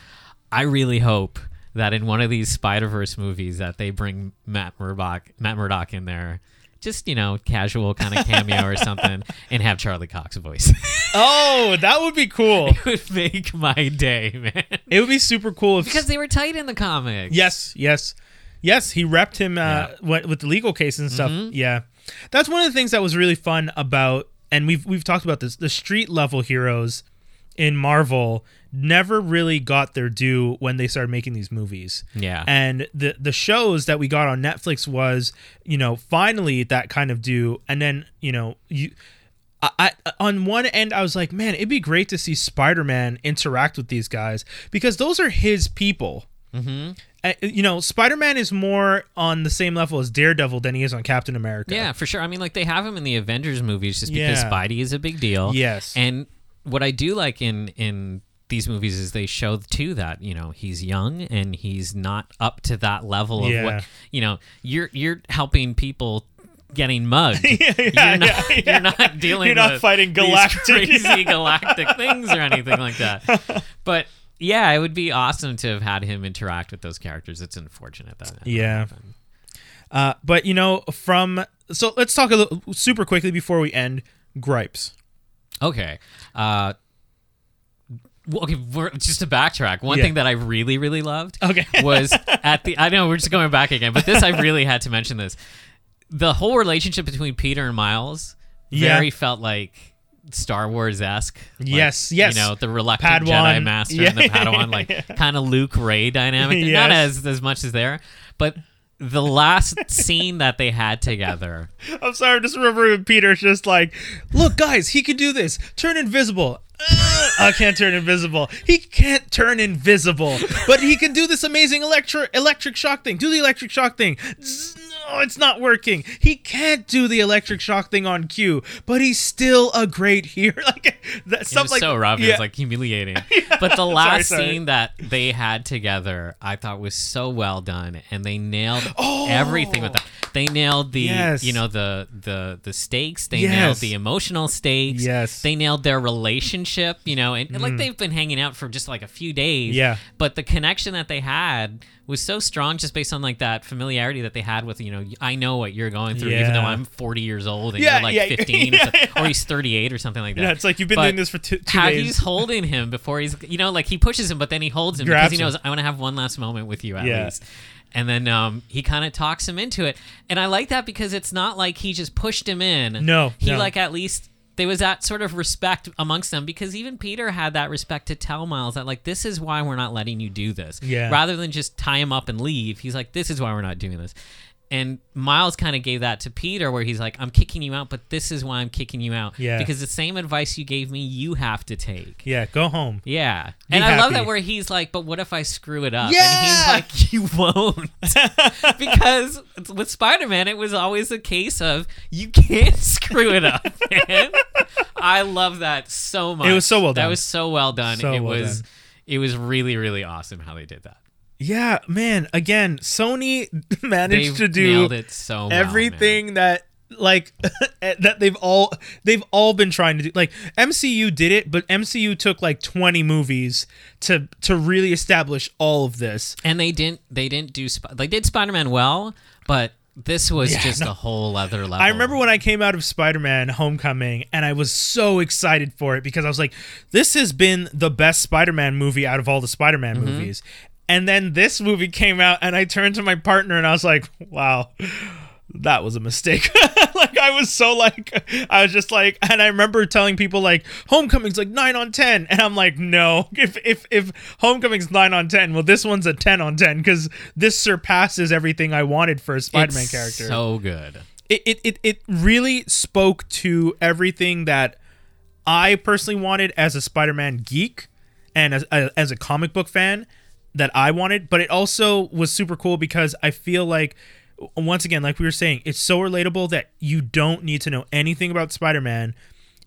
I really hope that in one of these Spider Verse movies that they bring Matt Murdock, Matt Murdock in there, just you know, casual kind of cameo or something, and have Charlie Cox voice. Oh, that would be cool. it would make my day, man, It would be super cool if because they were tight in the comics. Yes, yes, yes. He repped him uh, Yeah. Mm-hmm. with the legal case and stuff. Yeah, that's one of the things that was really fun about, and we've we've talked about this. The street level heroes in Marvel never really got their due when they started making these movies. Yeah. and the the shows that we got on Netflix was you know finally that kind of due, and then you know you. I, I on one end I was like, man, it'd be great to see Spider-Man interact with these guys because those are his people. hmm Uh, you know, Spider Man is more on the same level as Daredevil than he is on Captain America. Yeah, for sure. I mean, like they have him in the Avengers movies just because Yeah. Spidey is a big deal. Yes. And what I do like in in these movies is they show too that you know he's young and he's not up to that level of Yeah. what you know. You're you're helping people getting mugged. yeah, you're not yeah, yeah. you're not dealing. You're not with fighting galactic- crazy galactic things or anything like that. But yeah, it would be awesome to have had him interact with those characters. It's unfortunate that. that Yeah. Uh, but you know, from so let's talk a little super quickly before we end. Gripes. Okay. Uh, okay, we're, just to backtrack, one Yeah. thing that I really, really loved Okay. was at the. I know we're just going back again, but this I really had to mention this. The whole relationship between Peter and Miles Yeah. very felt like Star Wars esque. Yes, yes. You know, the reluctant Padawan. Jedi Master and the Padawan, like kind of Luke Rey dynamic. Not as as much as there, but the last scene that they had together. I'm sorry, I'm just remembering Peter's just like, look, guys, he can do this. Turn invisible. Uh, I can't turn invisible. He can't turn invisible, but he can do this amazing electro electric shock thing. Do the electric shock thing. Zzz, No, it's not working. He can't do the electric shock thing on cue, but he's still a great hero. Like that, stuff like so rough. It was like humiliating. But the last sorry. scene that they had together, I thought was so well done, and they nailed everything with that. They nailed the, Oh! Yes. you know, the the the stakes. They Yes. nailed the emotional stakes. Yes. Mm. They nailed their relationship. You know, and, and, like they've been hanging out for just like a few days. Yeah. But the connection that they had was so strong, just based on like that familiarity that they had with you know, I know what you're going through, even though I'm 40 years old and Yeah, you're like yeah, 15 or, yeah, something, or he's 38 or something like that. Yeah, it's like you've been But doing this for two, two how days. he's holding him before he's you know like he pushes him but then he holds him because Grabs he him. knows i want to have one last moment with you at Yeah. least and then um, he kind of talks him into it and i like that because it's not like he just pushed him in No, he no. like at least there was that sort of respect amongst them because even peter had that respect to tell miles that like this is why we're not letting you do this Yeah. rather than just tie him up and leave he's like this is why we're not doing this and Miles kind of gave that to Peter, where he's like, "I'm kicking you out, but this is why I'm kicking you out. Yeah. because the same advice you gave me, you have to take." yeah, go home. Yeah. Be and I love happy. that where he's like, but what if I screw it up? Yeah! And he's like, you won't. because with Spider Man, it was always a case of, you can't screw it up, man. I love that so much. It was so well That was so well done. So it well was. done. It was really, really awesome how they did that. Yeah, man. Again, Sony managed to do so well, everything that like that they've all they've all been trying to do like MCU did it but MCU took like 20 movies to to really establish all of this And they didn't. They didn't do. They did Spider Man well, but this was Yeah, just no. a whole other level. I remember when I came out of Spider-Man Homecoming and I was so excited for it because I was like this has been the best Spider-Man movie out of all the Spider-Man Mm-hmm. movies and then this movie came out and I turned to my partner and I was like wow that was a mistake. like I was so like I was just like and I remember telling people like Homecoming's like 9 on 10 and I'm like no if if if Homecoming's 9 on 10 well this one's a 10 on 10 cuz this surpasses everything I wanted for a Spider-Man character. So good. it, it it it really spoke to everything that I personally wanted as a Spider-Man geek and as as a comic book fan that I wanted, but it also was super cool because I feel like once again, like we were saying, it's so relatable that you don't need to know anything about Spider-Man.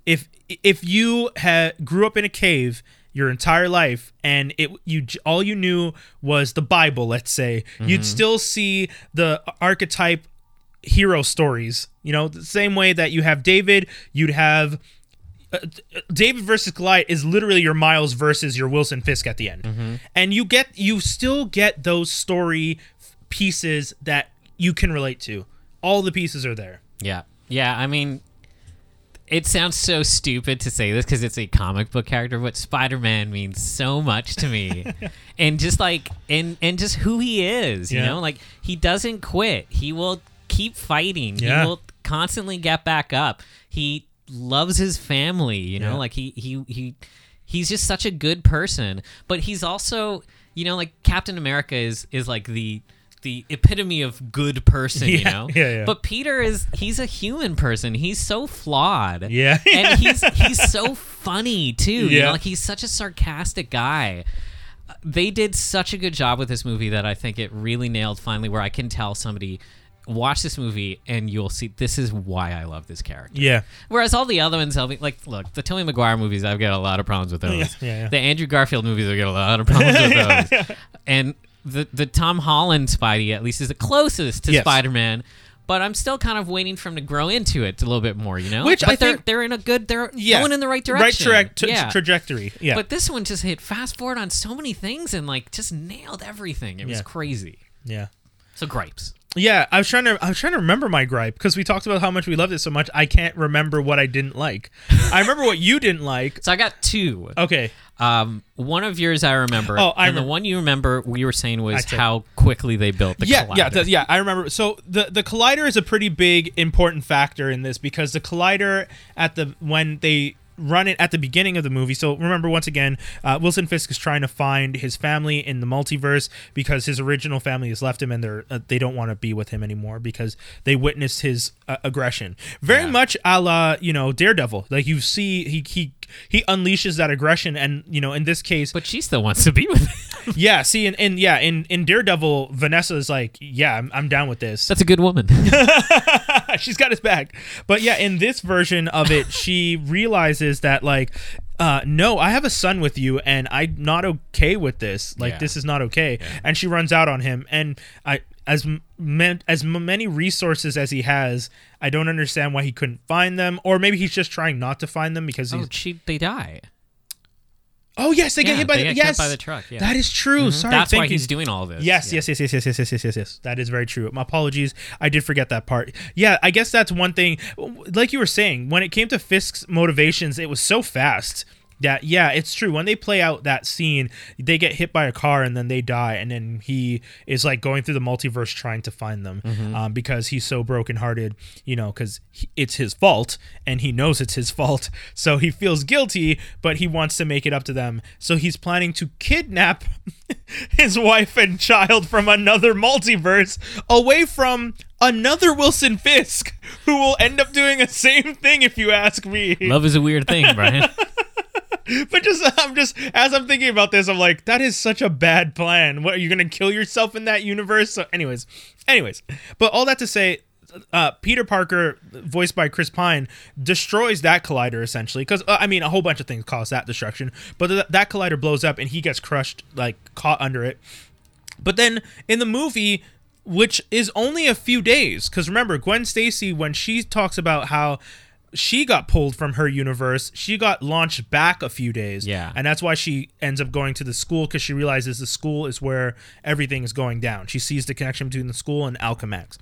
If if you had grew up in a cave your entire life and it you all you knew was the Bible, let's say, you'd mm-hmm. still see the archetype hero stories. You know, the same way that you have David, you'd have uh, David versus Goliath is literally your Miles versus your Wilson Fisk at the end, and you get you still get those story pieces that you can relate to. All the pieces are there. Yeah. Yeah. I mean, it sounds so stupid to say this because it's a comic book character, but Spider Man means so much to me. and just like, and, and just who he is, you Yeah. know, like he doesn't quit. He will keep fighting. Yeah. He will constantly get back up. He loves his family, you know, Yeah. like he, he, he, he's just such a good person, but he's also, you know, like Captain America is, is like the, the epitome of good person, you know? yeah, yeah. But Peter is he's a human person. He's so flawed. Yeah. and he's he's so funny too. You Yeah. know, like he's such a sarcastic guy. they did such a good job with this movie that I think it really nailed finally where I can tell somebody watch this movie and you'll see this is why I love this character. Yeah. Whereas all the other ones, I'll be like, look, the Tobey Maguire movies, I've got a lot of problems with those. Yeah, yeah, yeah. The Andrew Garfield movies, I've got a lot of problems with those. And the the Tom Holland Spidey, at least, is the closest to Yes. Spider Man. But I'm still kind of waiting for him to grow into it a little bit more, you know. Which but I they're think- they're in a good, they're Yeah. going in the right direction, Right traje- t- yeah. trajectory. Yeah. But this one just hit fast forward on so many things and like just nailed everything. It was crazy. yeah. So gripes. Yeah, I was trying to I was trying to remember my gripe because we talked about how much we loved it so much. I can't remember what I didn't like. I remember what you didn't like. So I got two. Okay. Um, one of yours I remember. Oh, I and the one you remember we were saying was said- how quickly they built the yeah, collider. yeah, th- yeah. I remember. So the the collider is a pretty big important factor in this because the collider at the when they run it at the beginning of the movie. So remember once again, uh, Wilson Fisk is trying to find his family in the multiverse because his original family has left him and they're uh, they don't want to be with him anymore because they witnessed his uh, aggression. Very Yeah. much a la you know Daredevil. Like you see he he he unleashes that aggression and you know in this case But she still wants to be with him. yeah see and, and yeah in in Daredevil Vanessa is like yeah I'm, I'm down with this That's a good woman. she's got his back. But yeah, in this version of it, she realizes that like uh, no, I have a son with you, and I'm not okay with this. Like, Yeah. this is not okay. And she runs out on him. And I, as meant as many resources as he has. I don't understand why he couldn't find them, or maybe he's just trying not to find them because oh, he's. Oh, she, they die. Oh yes, they yeah, get hit by the, yes by the truck. Yeah. That is true. Mm-hmm. Sorry, that's why he's doing all this. Yes, yes, yeah. yes, yes, yes, yes, yes, yes, yes, yes. That is very true. My apologies, I did forget that part. Yeah, I guess that's one thing. Like you were saying, when it came to Fisk's motivations, it was so fast that yeah, it's true. When they play out that scene, they get hit by a car and then they die, and then he is like going through the multiverse trying to find them um, because he's so brokenhearted. You know, because it's his fault and he knows it's his fault, so he feels guilty, but he wants to make it up to them. So he's planning to kidnap his wife and child from another multiverse away from another Wilson Fisk who will end up doing the same thing if you ask me. Love is a weird thing, Brian. But just I'm just as I'm thinking about this, I'm like, that is such a bad plan. What are you gonna kill yourself in that universe? So anyways, anyways. But all that to say, uh, Peter Parker, voiced by Chris Pine, destroys that collider essentially. Because uh, I mean, a whole bunch of things cause that destruction. But th- that collider blows up and he gets crushed, like caught under it. But then in the movie, which is only a few days, because remember, Gwen Stacy, when she talks about how she got pulled from her universe, she got launched back a few days. Yeah. And that's why she ends up going to the school because she realizes the school is where everything is going down. She sees the connection between the school and Alchemax.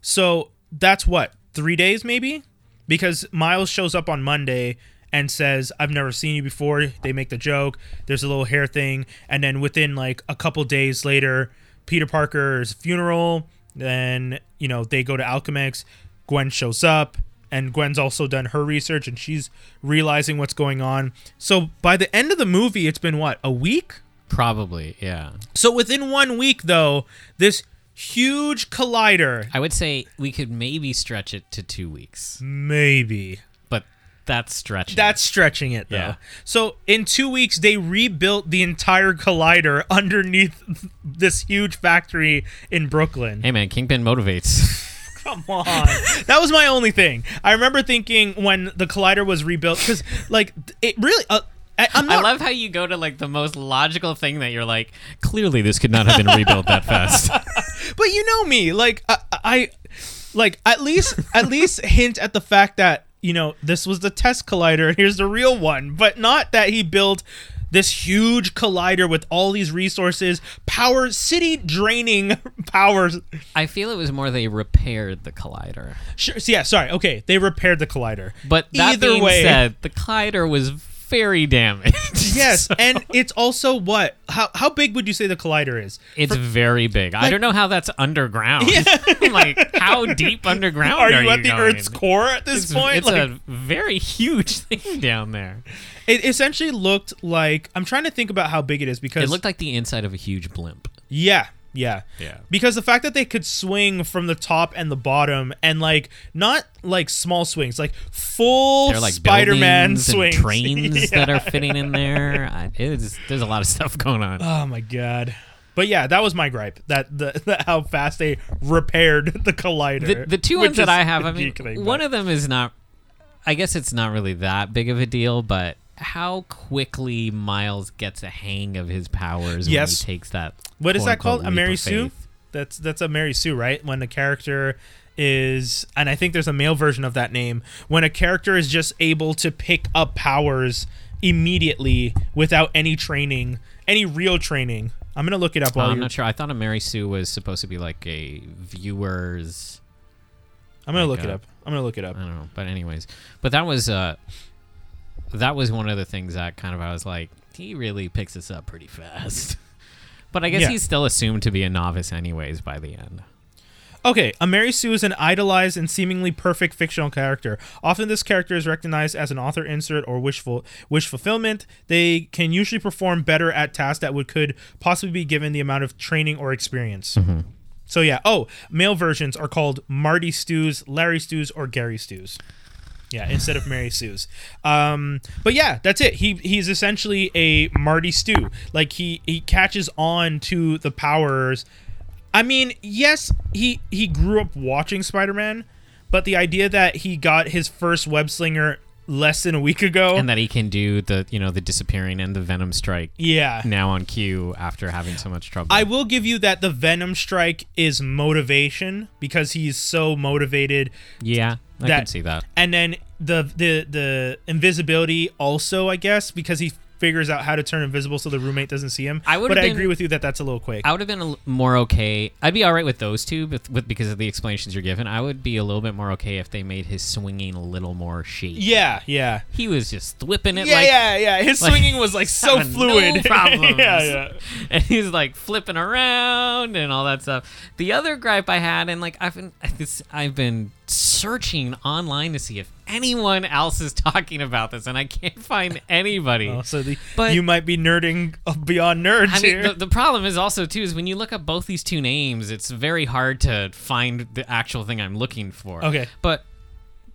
So that's what, three days maybe? Because Miles shows up on Monday and says, I've never seen you before. They make the joke. There's a little hair thing. And then within like a couple days later, Peter Parker's funeral. Then, you know, they go to Alchemax. Gwen shows up. And Gwen's also done her research and she's realizing what's going on. So by the end of the movie, it's been what, a week? Probably, yeah. So within one week, though, this huge collider, I would say we could maybe stretch it to two weeks, maybe. but that's stretching. That's stretching it though. Yeah. So in two weeks, they rebuilt the entire collider underneath this huge factory in Brooklyn. hey man, Kingpin motivates. Come on, that was my only thing. I remember thinking when the collider was rebuilt because, like, it really. Uh, I, I'm I love how you go to like the most logical thing that you're like, clearly this could not have been rebuilt that fast. but you know me, like I, I like at least at least hint at the fact that you know this was the test collider and here's the real one, but not that he built this huge collider with all these resources, power, city draining powers. I feel it was more they repaired the collider. Sure, so yeah, sorry. Okay, they repaired the collider. But that Either being way- said, the collider was very damaged. Yes, and it's also what? How how big would you say the collider is? It's very big. I don't know how that's underground. like, how deep underground Are are, you at the going? Earth's core at this It's, point? it's Like- a very huge thing down there. It essentially looked like I'm trying to think about how big it is because It looked like the inside of a huge blimp. yeah, Yeah. Yeah. Because the fact that they could swing from the top and the bottom and like not like small swings, like full They're like Spider-Man buildings and swings. trains that are fitting in there. I, it's, there's a lot of stuff going on. Oh my god. But yeah, that was my gripe. That the, the how fast they repaired the collider. the, the two which ones that is I have, I mean, one of them is not. I guess it's not really that big of a deal, but how quickly Miles gets a hang of his powers Yes. when he takes that. What is that called? A Mary Sue? That's that's a Mary Sue, right? When a character is and I think there's a male version of that name. When a character is just able to pick up powers immediately without any training, any real training. I'm gonna look it up while I'm you're, not sure. I thought a Mary Sue was supposed to be like a viewer's. I'm gonna like look it up. I'm gonna look it up. I don't know, but anyways, but that was uh, that was one of the things that kind of I was like, he really picks this up pretty fast. but I guess Yeah. he's still assumed to be a novice, anyways, by the end. Okay, a Mary Sue is an idolized and seemingly perfect fictional character. Often, this character is recognized as an author insert or wishful wish fulfillment. They can usually perform better at tasks that would could possibly be given the amount of training or experience. Mm-hmm. So yeah. Oh, male versions are called Marty Stews, Larry Stews, or Gary Stews. Yeah, instead of Mary Sue's. Um, but yeah, that's it. He he's essentially a Marty Stew. Like he he catches on to the powers. I mean, yes, he he grew up watching Spider-Man, but the idea that he got his first web slinger less than a week ago. And that he can do the you know the disappearing and the Venom strike yeah. now on cue after having so much trouble. I will give you that the Venom strike is motivation because he's so motivated yeah, I that- can see that. and then the the the invisibility also i guess because he figures out how to turn invisible so the roommate doesn't see him I would've but i been- agree with you that that's a little quick I would have been a l- more okay. I'd be all right with those two, but with because of the explanations you're given, I would be a little bit more okay if they made his swinging a little more shaky. yeah yeah he was just whipping it yeah like yeah yeah his like, swinging was like so fluid no problems. yeah yeah and he's like flipping around and all that stuff. The other gripe I had, and like I've been, I've been searching online to see if anyone else is talking about this, and I can't find anybody. Oh, so the, But- you might be nerding beyond nerds I mean, here the, the problem is also too is when you look up both these two names, it's very hard to find the actual thing I'm looking for. Okay. but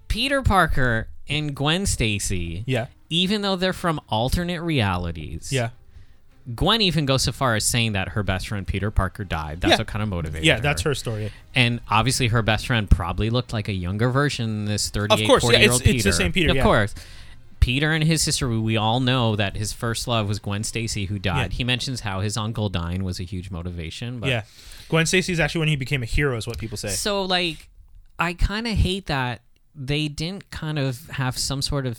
Peter Parker and Gwen Stacy, yeah even though they're from alternate realities, yeah Gwen even goes so far as saying that her best friend Peter Parker died. That's Yeah. what kind of motivated yeah that's her story And obviously, her best friend probably looked like a younger version. This 38, course, yeah, 40 year it's- old it's Peter. the same Peter, Of yeah. course. Peter and his sister, we all know that his first love was Gwen Stacy, who died. Yeah. He mentions how his uncle dying was a huge motivation. But yeah gwen Stacy is actually when he became a hero is what people say So, like, I kind of hate that they didn't kind of have some sort of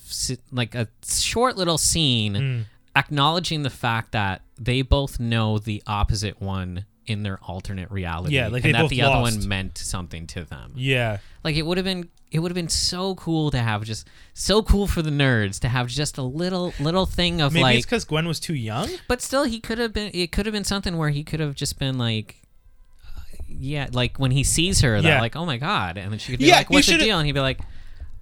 like a short little scene Mm. Acknowledging the fact that they both know the opposite one in their alternate reality. Yeah, like and that the other lost. one meant something to them. yeah Like it would have been it would have been so cool to have just so cool for the nerds to have just a little little thing of maybe like it's because gwen was too young but still he could have been it could have been something where he could have just been like uh, yeah, like when he sees her, that Yeah. like, oh my god, and then she could be Yeah, like, "What's the deal?" And he'd be like,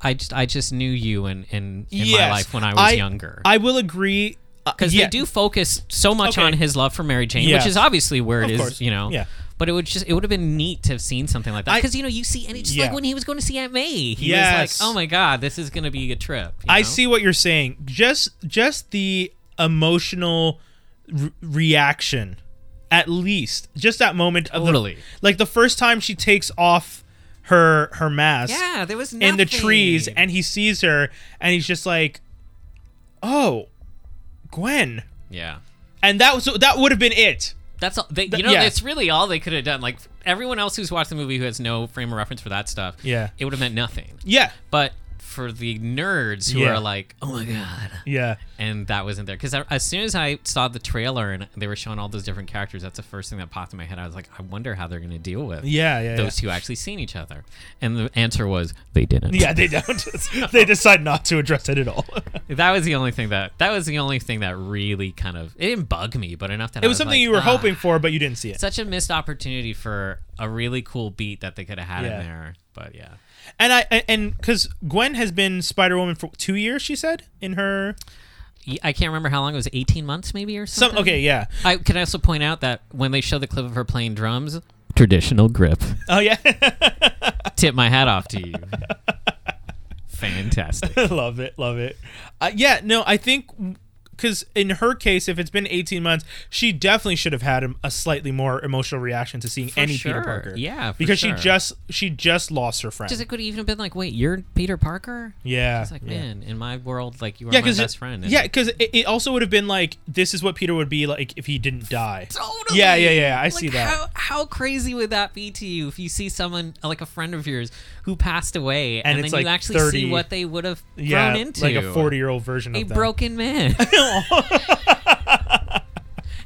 "I just, I just knew you in in, in my life when I was I- younger." i will agree uh, because yeah, they do focus so much Okay. on his love for Mary Jane, Yes. which is obviously where it Of is, course. you know. Yeah. But it would just it would have been neat to have seen something like that because you know you see and it's just Yeah. like when he was going to see Aunt May, he Yes. was like, "Oh my god, this is going to be a trip." you I know? see what you're saying. Just just the emotional re- reaction, at least, just that moment of the, like the first time she takes off her her mask Yeah, there was nothing. in the trees, and he sees her, and he's just like, "Oh, Gwen," yeah. and that was that would have been it. That's all. They, you know, yeah. that's really all they could have done. Like everyone else who's watched the movie who has no frame of reference for that stuff, Yeah. it would have meant nothing. Yeah, But for the nerds who Yeah. are like, "Oh my god," yeah, and that wasn't there because as soon as I saw the trailer and they were showing all those different characters, that's the first thing that popped in my head. I was like, I wonder how they're going to deal with yeah, yeah. those two actually seeing each other. And the answer was they didn't. yeah. yeah, they don't. they decide not to address it at all. That was the only thing that that was the only thing that really kind of it didn't bug me, but enough that it I was something like, you were "Ah." hoping for, but you didn't see it. Such a missed opportunity for a really cool beat that they could have had Yeah. in there. But yeah. And I and because Gwen has been Spider Woman for two years, she said in her. I can't remember how long it was. Eighteen months, maybe, or Some something. okay, yeah. I can also point out that when they show the clip of her playing drums, traditional grip. Oh yeah, Tip my hat off to you. Fantastic. love it, love it. Uh, yeah, no, I think because in her case, if it's been 18 months, she definitely should have had a, slightly more emotional reaction to seeing For any sure. Peter Parker. Yeah, for because sure. she just she just lost her friend. Just it could even have been like, wait, you're Peter Parker? yeah, It's like, yeah. man, in my world, like you are Yeah, my because best friend. and- yeah, because it, it also would have been like this is what Peter would be like if he didn't die. Totally. Yeah, yeah, yeah, I Like, see that. How, how crazy would that be to you if you see someone like a friend of yours who passed away, And and, then you actually 30 see what they would have Yeah, grown into, like a 40 year old version a of a broken man.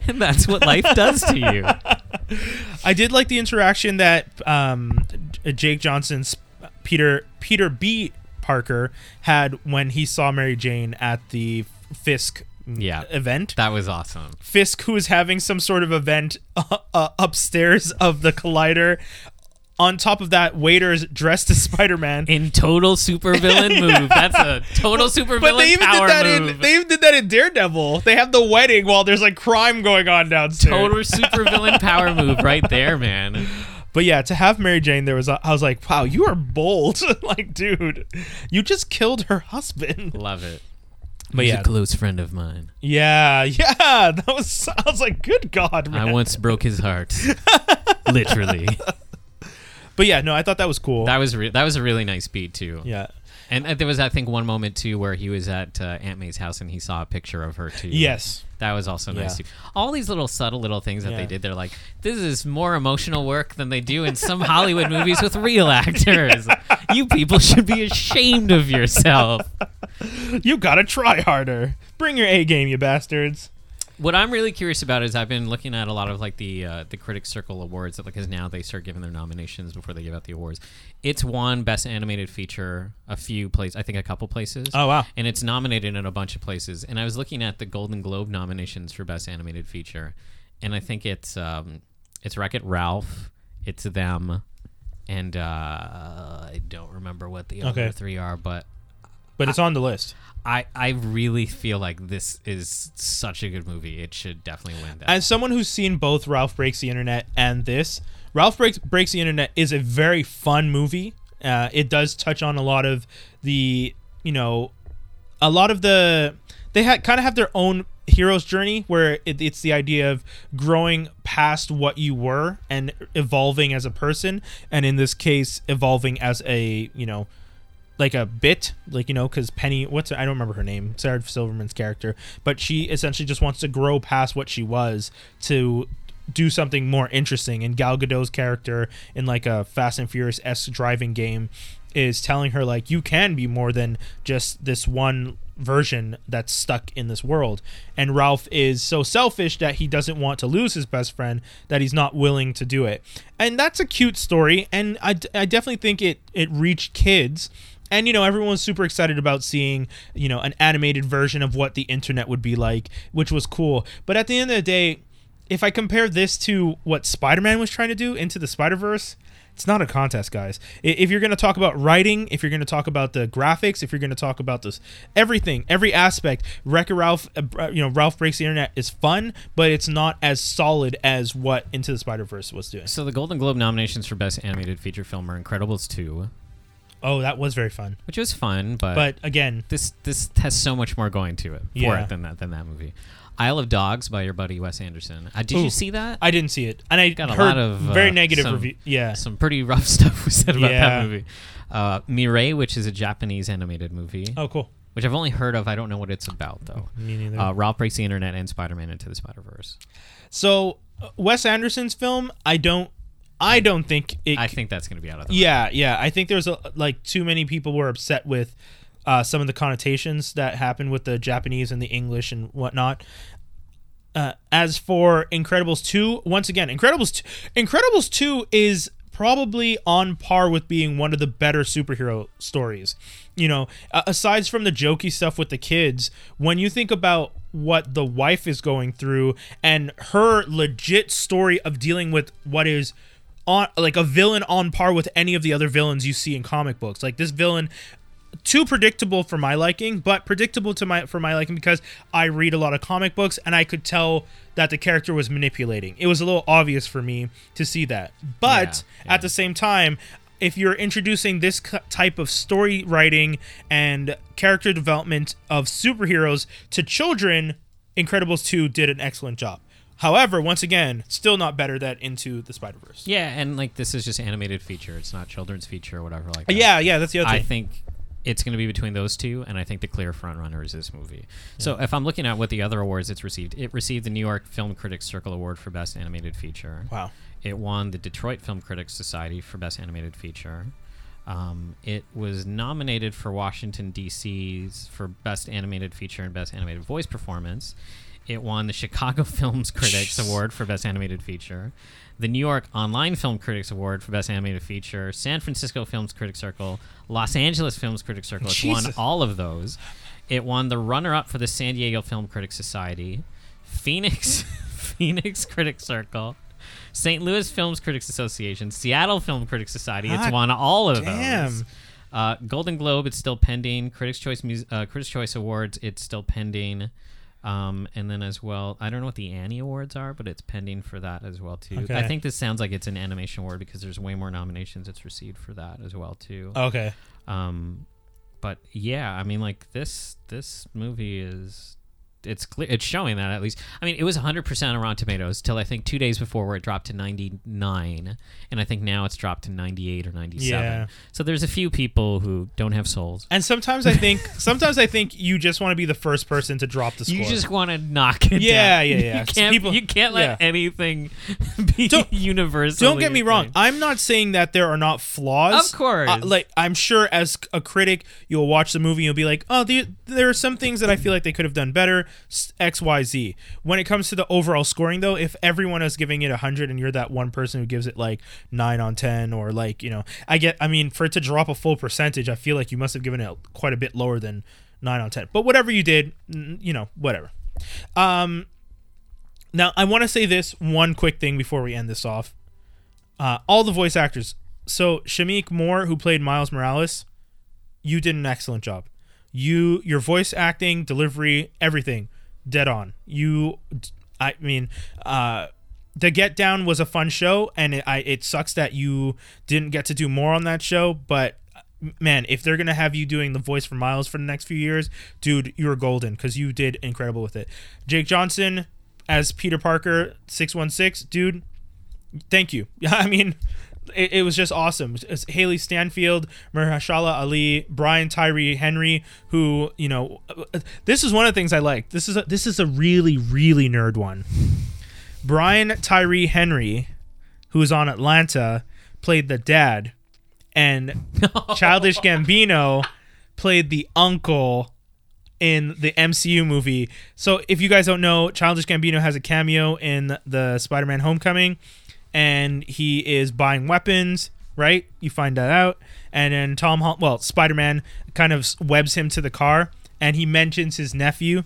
and that's what life does to you. I did like the interaction that um, Jake Johnson's Peter Peter B. Parker had when he saw Mary Jane at the Fisk Yeah. event. That was awesome. Fisk, who is having some sort of event uh, uh, upstairs of the Collider. On top of that, waiters dressed as Spider Man. In total supervillain move. That's a total supervillain But they even power did that move. in they even did that in Daredevil. They have the wedding while there's like crime going on downstairs. total supervillain power move right there, man. But yeah, to have Mary Jane, there was a, I was like, wow, you are bold. like, dude, you just killed her husband. Love it. But He's yeah, a close friend of mine. yeah, yeah. That was. I was like, good God, man. I once broke his heart. Literally. But yeah, no, I thought that was cool. That was re- that was a really nice beat too. yeah. And uh, there was I think one moment too where he was at uh, Aunt May's house and he saw a picture of her too. Yes. That was also nice Yeah. too. All these little subtle little things that Yeah. they did, they're like, this is more emotional work than they do in some Hollywood movies with real actors. You people should be ashamed of yourself. You gotta try harder. Bring your A game, you bastards. What I'm really curious about is I've been looking at a lot of like the uh, the Critics Circle awards because now they start giving their nominations before they give out the awards. It's won Best Animated Feature a few places, I think a couple places. Oh, wow. And it's nominated in a bunch of places. And I was looking at the Golden Globe nominations for Best Animated Feature, and I think it's um, it's Wreck It Ralph, it's them, and uh, I don't remember what the other three are, but But it's on the list. I, I really feel like this is such a good movie. It should definitely win that. As someone who's seen both Ralph Breaks the Internet and this, Ralph Breaks, Breaks the Internet is a very fun movie. Uh, it does touch on a lot of the, you know, a lot of the. They ha- kind of have their own hero's journey where it, it's the idea of growing past what you were and evolving as a person. And in this case, evolving as a, you know, like a bit, like you know, because Penny, what's I don't remember her name, Sarah Silverman's character, but she essentially just wants to grow past what she was to do something more interesting. And Gal Gadot's character in like a Fast and Furious s driving game is telling her like you can be more than just this one version that's stuck in this world. And Ralph is so selfish that he doesn't want to lose his best friend that he's not willing to do it. And that's a cute story and I, I definitely think it it reached kids and you know everyone was super excited about seeing you know an animated version of what the internet would be like which was cool. But at the end of the day if i compare this to what spider-man was trying to do into the spider-verse it's not a contest guys. If you're going to talk about writing if you're going to talk about the graphics if you're going to talk about this everything every aspect wreck ralph uh, you know ralph breaks the internet is fun but it's not as solid as what into the spider-verse was doing. So the Golden Globe nominations for Best Animated Feature Film are Incredibles 2, oh that was very fun which was fun, but, but again this this has so much more going to it for Yeah. it than that than that movie. Isle of Dogs by your buddy Wes Anderson. Uh, did Ooh. you see that? I didn't see it, and I Got a heard lot of, very uh, negative some- review. Yeah, Some pretty rough stuff was said about Yeah. that movie. Uh, Mirai, which is a Japanese animated movie, Oh, cool. which I've only heard of. I don't know what it's about though. Me neither. Uh, Ralph breaks the internet and Spider-Man into the Spider-Verse. so uh, Wes Anderson's film, I don't, I don't think it. I think that's going to be out of the yeah, yeah. I think there's a, like too many people were upset with uh, some of the connotations that happened with the Japanese and the English and whatnot. Uh, as for Incredibles two, once again, Incredibles two, Incredibles two is probably on par with being one of the better superhero stories. You know, uh, aside from the jokey stuff with the kids, when you think about what the wife is going through and her legit story of dealing with what is on like a villain on par with any of the other villains you see in comic books. Like this villain too predictable for my liking, but predictable to my for my liking because I read a lot of comic books and I could tell that the character was manipulating. It was a little obvious for me to see that. But Yeah, yeah. at the same time, if you're introducing this type of story writing and character development of superheroes to children, Incredibles 2 did an excellent job. However, once again, still not better that Into the Spider Verse. Yeah, and like this is just animated feature. It's not children's feature or whatever like that. Yeah, yeah, that's the other I thing. think it's going to be between those two, and I think the clear front runner is this movie. So if I'm looking at what the other awards it's received, it received the New York Film Critics Circle Award for Best Animated Feature. wow. It won the Detroit Film Critics Society for Best Animated Feature. Um, it was nominated for Washington D.C.'s for Best Animated Feature and Best Animated Voice Performance. It won the Chicago Films Critics Jeez. Award for Best Animated Feature, the New York Online Film Critics Award for Best Animated Feature, San Francisco Films Critics Circle, Los Angeles Films Critics Circle. It's won all of those. It won the runner-up for the San Diego Film Critics Society, Phoenix Phoenix Critics Circle, St. Louis Films Critics Association, Seattle Film Critics Society. It's God won all of damn. those. Uh, Golden Globe, it's still pending. Critics' Choice uh, Critics' Choice Awards, it's still pending. Um, and then as well, I don't know what the Annie Awards are, but it's pending for that as well too. Okay. I think this sounds like it's an animation award because there's way more nominations it's received for that as well too. Okay. Um, but yeah, I mean, like this this movie is it's clear it's showing that at least. I mean, it was 100 percent on Rotten Tomatoes till I think two days before where it dropped to 99, and I think now it's dropped to 98 or 97. Yeah. So there's a few people who don't have souls. And sometimes I think sometimes I think you just want to be the first person to drop the score. You just want to knock it Yeah, down. yeah, yeah. You can't, People- you can't let yeah. anything be Don't- universal. Don't get me wrong. I'm not saying that there are not flaws. Of course. Uh, like I'm sure as a critic, you'll watch the movie and you'll be like, "Oh, the, there are some things that I feel like they could have done better." S- X, Y, Z. When it comes to the overall scoring, though, if everyone is giving it hundred and you're that one person who gives it like nine on ten, or like you know, I get. I mean, for it to drop a full percentage, I feel like you must have given it quite a bit lower than nine on ten. But whatever you did, you know, whatever. Um. Now I want to say this one quick thing before we end this off uh, all the voice actors. So Shameik Moore, who played Miles Morales, you did an excellent job. You, your voice acting, delivery, everything, dead on. You, I mean, uh, the Get Down was a fun show, and it, I, it sucks that you didn't get to do more on that show. But man, if they're gonna have you doing the voice for Miles for the next few years, dude, you're golden because you did incredible with it. Jake Johnson as Peter Parker, six one six, dude, thank you. I mean, it, it was just awesome. It's Hailee Steinfeld, Mahershala Ali, Brian Tyree Henry, who you know, uh, this is one of the things I like. This is a, this is a really really nerd one. Brian Tyree Henry, who is on Atlanta, played the dad, and Childish Gambino played the uncle in the MCU movie. So if you guys don't know, Childish Gambino has a cameo in the Spider-Man Homecoming and he is buying weapons, right? You find that out. And then Tom well, Spider-Man kind of webs him to the car and he mentions his nephew.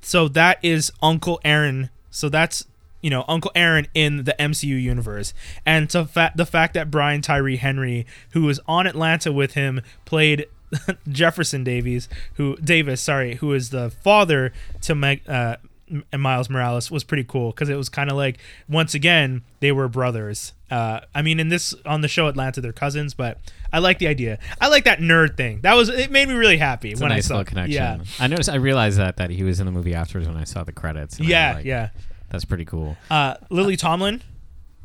So that is Uncle Aaron. So that's you know Uncle Aaron in the MCU universe, and so fa- the fact that Brian Tyree Henry, who was on Atlanta with him, played Jefferson Davies, who Davis, sorry, who is the father to Meg, uh, M- Miles Morales, was pretty cool because it was kind of like once again they were brothers. Uh, I mean, in this on the show Atlanta, they're cousins, but I like the idea. I like that nerd thing. That was it made me really happy It's a when nice I saw little connection. Yeah, I noticed. I realized that that he was in the movie afterwards when I saw the credits. and yeah, like, yeah. That's pretty cool. uh, Lily Tomlin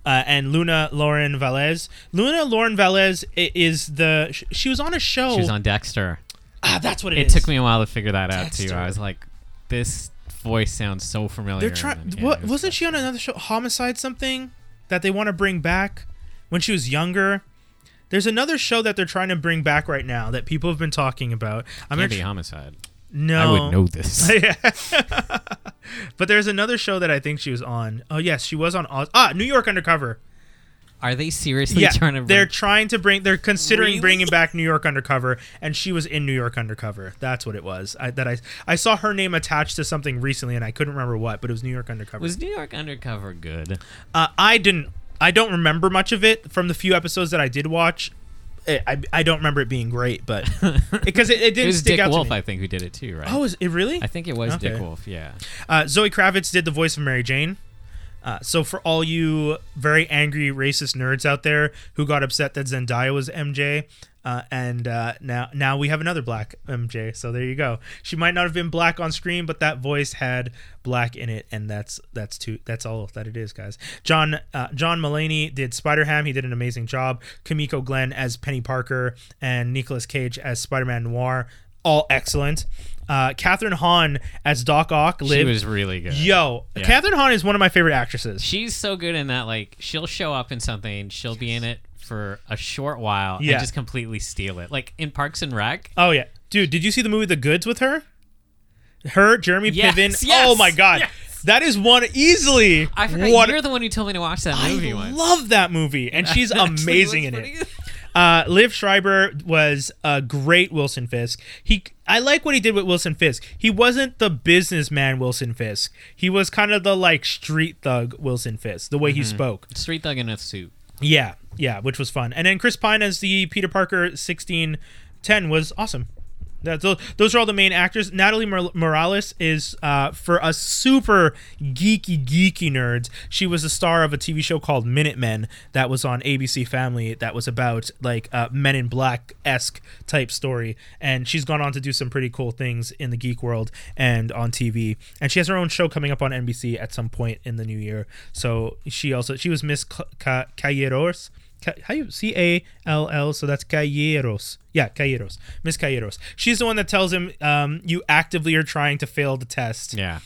uh, and Luna Lauren Velez. Luna Lauren Velez is the she was on a show. She was on Dexter. ah, that's what it is. it took me a while to figure that out too. I was like, this voice sounds so familiar. They're trying. what was wasn't she on another show? Homicide something that they want to bring back when she was younger. There's another show that they're trying to bring back right now that people have been talking about. I'm Can't not tr- homicide. no, I would know this. But there's another show that I think she was on. Oh yes, she was on. Oz- ah, New York Undercover. Are they seriously yeah, trying to? they're trying to bring. They're considering Really? bringing back New York Undercover, and she was in New York Undercover. That's what it was. I, that I I saw her name attached to something recently, and I couldn't remember what, but it was New York Undercover. was New York Undercover good? uh, I didn't. I don't remember much of it from the few episodes that I did watch. I, I, I don't remember it being great, but because it, it didn't It was stick Dick out Wolf, to me. I think, who did it too, right? oh, is it really? I think it was Dick Wolf. Yeah. Uh, Zoe Kravitz did the voice of Mary Jane. Uh, so for all you very angry racist nerds out there who got upset that Zendaya was MJ, uh, and uh, now now we have another black MJ. So there you go. She might not have been black on screen, but that voice had black in it, and that's that's too that's all that it is, guys. John uh, John Mulaney did Spider Ham. He did an amazing job. Kimiko Glenn as Penny Parker and Nicolas Cage as Spider Man Noir. All excellent. Uh, Kathryn Hahn as Doc Ock She was really good. Yo, Yeah. Kathryn Hahn is one of my favorite actresses. She's so good in that, like, she'll show up in something, she'll be in it for a short while Yeah. and just completely steal it. Like in Parks and Rec. Oh yeah, dude, did you see the movie The Goods with her? Her, Jeremy Yes, Piven. yes, oh my god, yes. that is one easily. I forgot one. you're the one who told me to watch that I movie once. love that movie, and she's amazing in it. good. Uh, Liev Schreiber was a great Wilson Fisk. He, I like what he did with Wilson Fisk. He wasn't the businessman Wilson Fisk. He was kind of the like street thug Wilson Fisk. The way Mm-hmm. he spoke. Street Thug in a suit. Yeah, yeah, which was fun. And then Chris Pine as the Peter Parker sixteen ten was awesome. That, those, those are all the main actors. Natalie Mor- Morales is uh, for us super geeky geeky nerds. She was the star of a TV show called Middleman that was on ABC Family. That was about like uh, Men in Black esque type story. And she's gone on to do some pretty cool things in the geek world and on TV. And she has her own show coming up on NBC at some point in the new year. So she also she was Miss Ca- Ca- Calleros. How you C A L L? So that's Calleros. Yeah, Calleros. Miss Calleros. She's the one that tells him um, you actively are trying to fail the test. Yeah.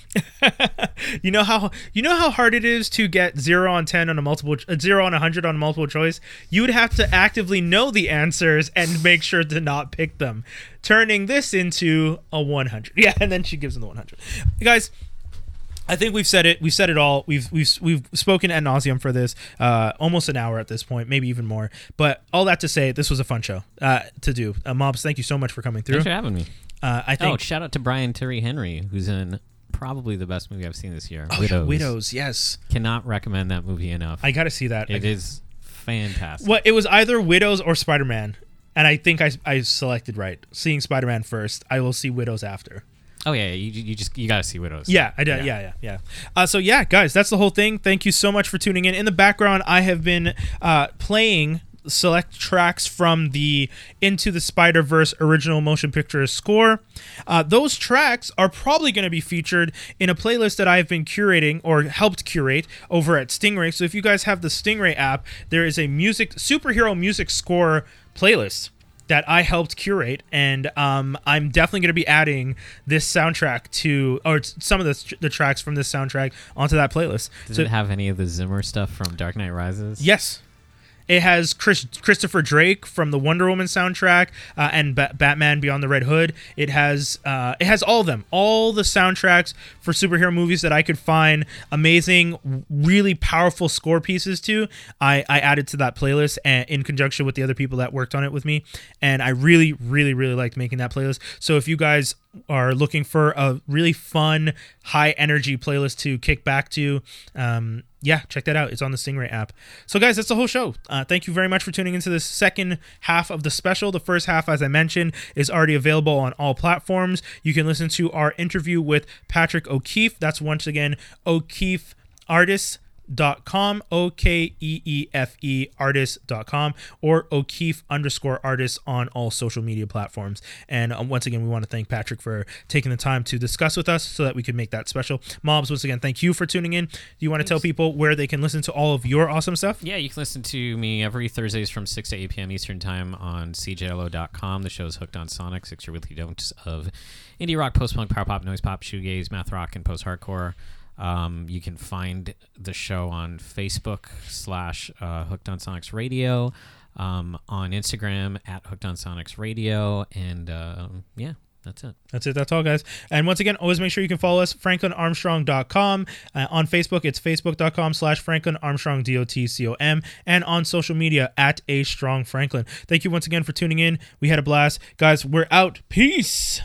you know how you know how hard it is to get zero on ten on a multiple uh, zero on a hundred on a multiple choice. You would have to actively know the answers and make sure to not pick them, turning this into a one hundred. Yeah, and then she gives him the one hundred. Guys, I think we've said it. We've said it all. We've we've we've spoken ad nauseum for this. Uh, almost an hour at this point, maybe even more. But all that to say, this was a fun show uh, to do. Uh, Mobs, thank you so much for coming through. Thanks for having me. Uh, I Oh, think shout out to Brian Tyree Henry, who's in probably the best movie I've seen this year. Oh, Widows. Widows. Yes, Cannot recommend that movie enough. I got to see that. It I- is fantastic. Well, it was either Widows or Spider Man, and I think I, I selected right. Seeing Spider Man first, I will see Widows after. Oh yeah, you, you just you gotta see Widows. Yeah, I did. Yeah, yeah, yeah. Uh, so yeah, guys, that's the whole thing. Thank you so much for tuning in. In the background, I have been uh, playing select tracks from the Into the Spider Verse original motion picture score. Uh, those tracks are probably going to be featured in a playlist that I've been curating or helped curate over at Stingray. So if you guys have the Stingray app, there is a music superhero music score playlist that I helped curate, and um, I'm definitely going to be adding this soundtrack to, or some of the, the tracks from this soundtrack onto that playlist. Does So- it have any of the Zimmer stuff from Dark Knight Rises? yes, it has Chris, Christopher Drake from the Wonder Woman soundtrack uh, and ba- Batman Beyond the Red Hood. It has uh, it has all of them, all the soundtracks for superhero movies that I could find amazing, really powerful score pieces to. I, I added to that playlist and in conjunction with the other people that worked on it with me, and I really, really, really liked making that playlist. So if you guys are looking for a really fun, high energy playlist to kick back to, um, yeah, check that out. It's on the Stingray app. So, guys, that's the whole show. Uh, thank you very much for tuning into the second half of the special. The first half, as I mentioned, is already available on all platforms. You can listen to our interview with Patrick O'Keefe. That's once again O'Keefe Artists dot com o-k-e-e-f-e artist.com or o'keefe underscore artist on all social media platforms and um, once again we want to thank patrick for taking the time to discuss with us so that we could make that special mobs once again thank you for tuning in do you want to tell people where they can listen to all of your awesome stuff Yeah, you can listen to me every Thursdays from 6 to 8 p.m. Eastern Time on CJLO.com. The show is Hooked on Sonic, six your weekly dose of indie rock, post punk, power pop, noise pop, shoegaze, math rock, and post hardcore. Um, you can find the show on Facebook slash uh, Hooked on Sonics Radio, um, on Instagram at Hooked on Sonics Radio, and uh, yeah, that's it. That's it. That's all, guys. And once again, always make sure you can follow us, franklinarmstrong.com. Uh, on Facebook, it's facebook.com slash franklinarmstrong, D-O-T-C-O-M. And on social media, at A Strong Franklin. Thank you once again for tuning in. We had a blast. Guys, we're out. Peace.